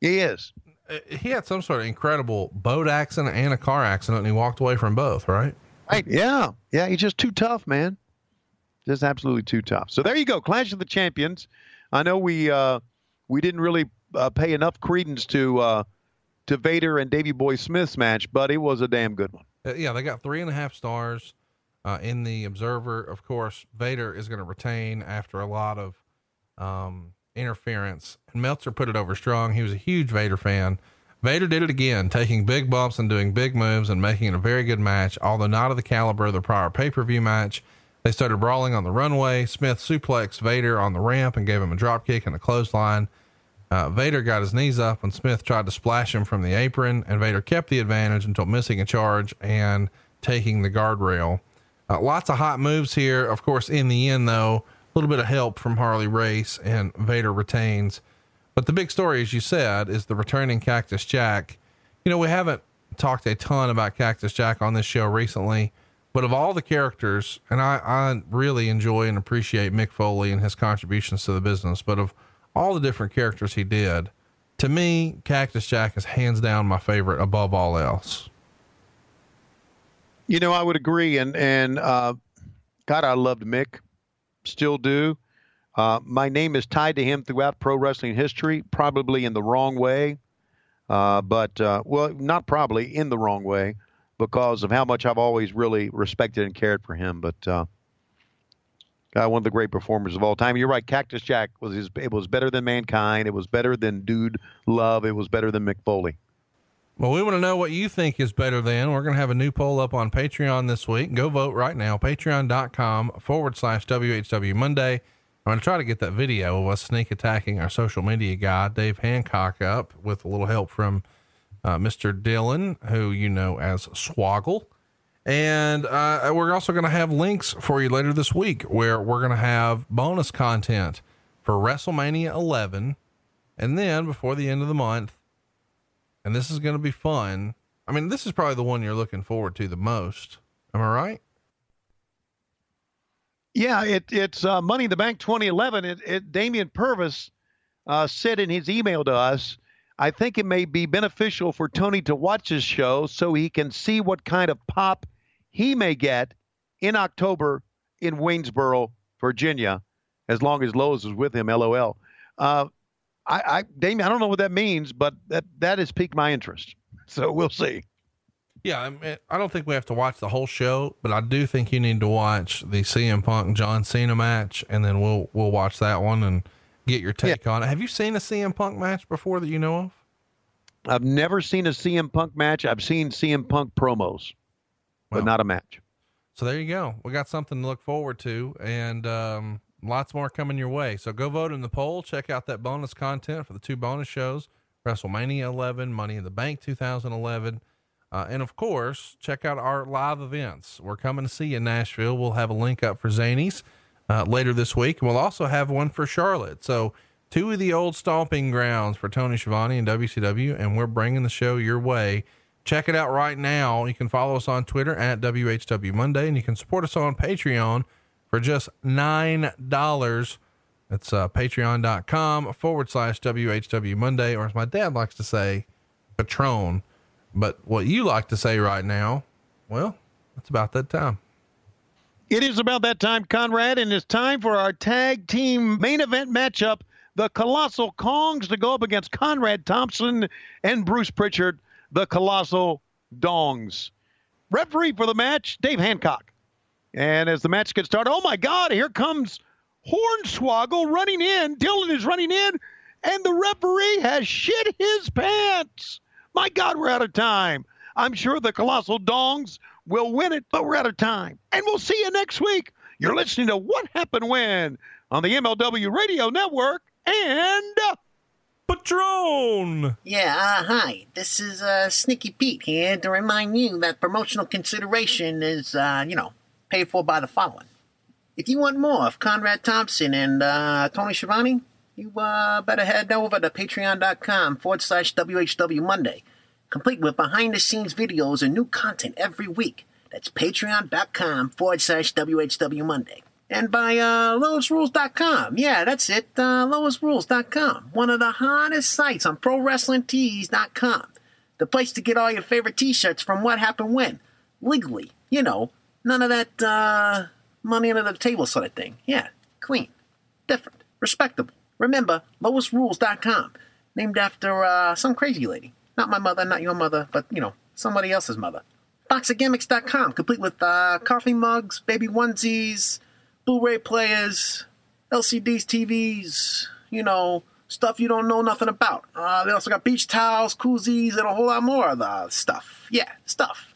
He is. Uh, he had some sort of incredible boat accident and a car accident, and he walked away from both, right? Right. Yeah. Yeah. He's just too tough, man. Just absolutely too tough. So there you go. Clash of the Champions. I know we uh, we didn't really uh, pay enough credence to uh, to Vader and Davey Boy Smith's match, but it was a damn good one. Uh, yeah, they got three and a half stars uh, in the Observer. Of course, Vader is going to retain after a lot of um, interference, and Meltzer put it over strong. He was a huge Vader fan. Vader did it again, taking big bumps and doing big moves and making it a very good match, although not of the caliber of the prior pay per view match. They started brawling on the runway. Smith suplexed Vader on the ramp and gave him a dropkick and a clothesline. Uh, Vader got his knees up when Smith tried to splash him from the apron, and Vader kept the advantage until missing a charge and taking the guardrail. Uh, lots of hot moves here. Of course, in the end, though, a little bit of help from Harley Race, and Vader retains. But the big story, as you said, is the returning Cactus Jack. You know, we haven't talked a ton about Cactus Jack on this show recently, but of all the characters, and I, I really enjoy and appreciate Mick Foley and his contributions to the business, but of all the different characters he did, to me, Cactus Jack is hands down my favorite above all else. You know, I would agree, and and uh, God, I loved Mick, still do. Uh, my name is tied to him throughout pro wrestling history, probably in the wrong way, uh, but uh, well, not probably in the wrong way, because of how much I've always really respected and cared for him. But uh, uh, one of the great performers of all time. You're right. Cactus Jack was his, it was better than Mankind. It was better than Dude Love. It was better than Mick Foley. Well, we want to know what you think is better than. We're going to have a new poll up on Patreon this week. Go vote right now. Patreon.com forward slash WHW Monday. I'm going to try to get that video of us sneak attacking our social media guy, Dave Hancock, up with a little help from uh, Mr. Dylan, who you know as Swoggle. And uh, we're also going to have links for you later this week where we're going to have bonus content for WrestleMania 11. And then before the end of the month, and this is going to be fun. I mean, this is probably the one you're looking forward to the most. Am I right? Yeah, it, it's uh, Money in the Bank 2011. It, it Damian Purvis uh, said in his email to us, I think it may be beneficial for Tony to watch his show so he can see what kind of pop he may get in October in Waynesboro, Virginia, as long as Lois is with him. LOL. Uh, I, I, Damien, I don't know what that means, but that that has piqued my interest. So we'll see. Yeah, I, mean, I don't think we have to watch the whole show, but I do think you need to watch the CM Punk John Cena match, and then we'll we'll watch that one and get your take yeah. on it. Have you seen a CM Punk match before that you know of? I've never seen a CM Punk match. I've seen CM Punk promos, well, but not a match. So there you go. We got something to look forward to, and um, lots more coming your way. So go vote in the poll. Check out that bonus content for the two bonus shows WrestleMania 11, Money in the Bank 2011. Uh, and of course, check out our live events. We're coming to see you in Nashville. We'll have a link up for Zanies uh, later this week, and we'll also have one for Charlotte. So, two of the old stomping grounds for Tony Schiavone and WCW, and we're bringing the show your way. Check it out right now. You can follow us on Twitter at WHW Monday, and you can support us on Patreon for just $9. It's uh, patreon.com forward slash WHW Monday, or as my dad likes to say, Patron. But what you like to say right now, well, it's about that time. It is about that time, Conrad, and it's time for our tag team main event matchup. The Colossal Kongs to go up against Conrad Thompson and Bruce Pritchard, the Colossal Dongs. Referee for the match, Dave Hancock. And as the match gets started, oh my God, here comes Hornswoggle running in. Dylan is running in, and the referee has shit his pants. My God, we're out of time. I'm sure the Colossal Dongs will win it, but we're out of time. And we'll see you next week. You're listening to What Happened When on the MLW Radio Network and. Uh, Patron! Yeah, uh, hi. This is uh, Sneaky Pete here to remind you that promotional consideration is, uh, you know, paid for by the following. If you want more of Conrad Thompson and uh, Tony Schiavone, you uh, better head over to patreon.com forward slash WHW Monday, complete with behind the scenes videos and new content every week. That's patreon.com forward slash WHW Monday. And by uh, loisrules.com. Yeah, that's it, uh, loisrules.com. One of the hottest sites on ProWrestlingTees.com. The place to get all your favorite t shirts from What Happened When. Legally, you know, none of that uh, money under the table sort of thing. Yeah, clean, different, respectable. Remember, loisrules.com. Named after uh, some crazy lady. Not my mother, not your mother, but, you know, somebody else's mother. Boxofgimmicks.com, complete with uh, coffee mugs, baby onesies, Blu-ray players, LCDs, TVs, you know, stuff you don't know nothing about. Uh, they also got beach towels, koozies, and a whole lot more of the stuff. Yeah, stuff.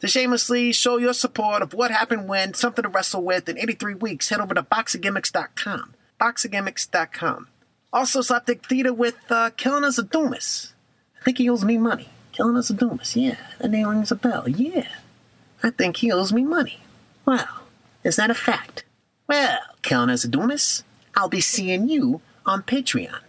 To shamelessly show your support of what happened when, something to wrestle with in 83 weeks, head over to boxofgimmicks.com. Boxofgimmicks.com. Also, Slapdick Theater with uh, Killing Us a Doomis. I think he owes me money. Killing Us a Doomis, yeah. That name rings a bell, yeah. I think he owes me money. Well, is that a fact? Well, Killing Us a Doomis, I'll be seeing you on Patreon.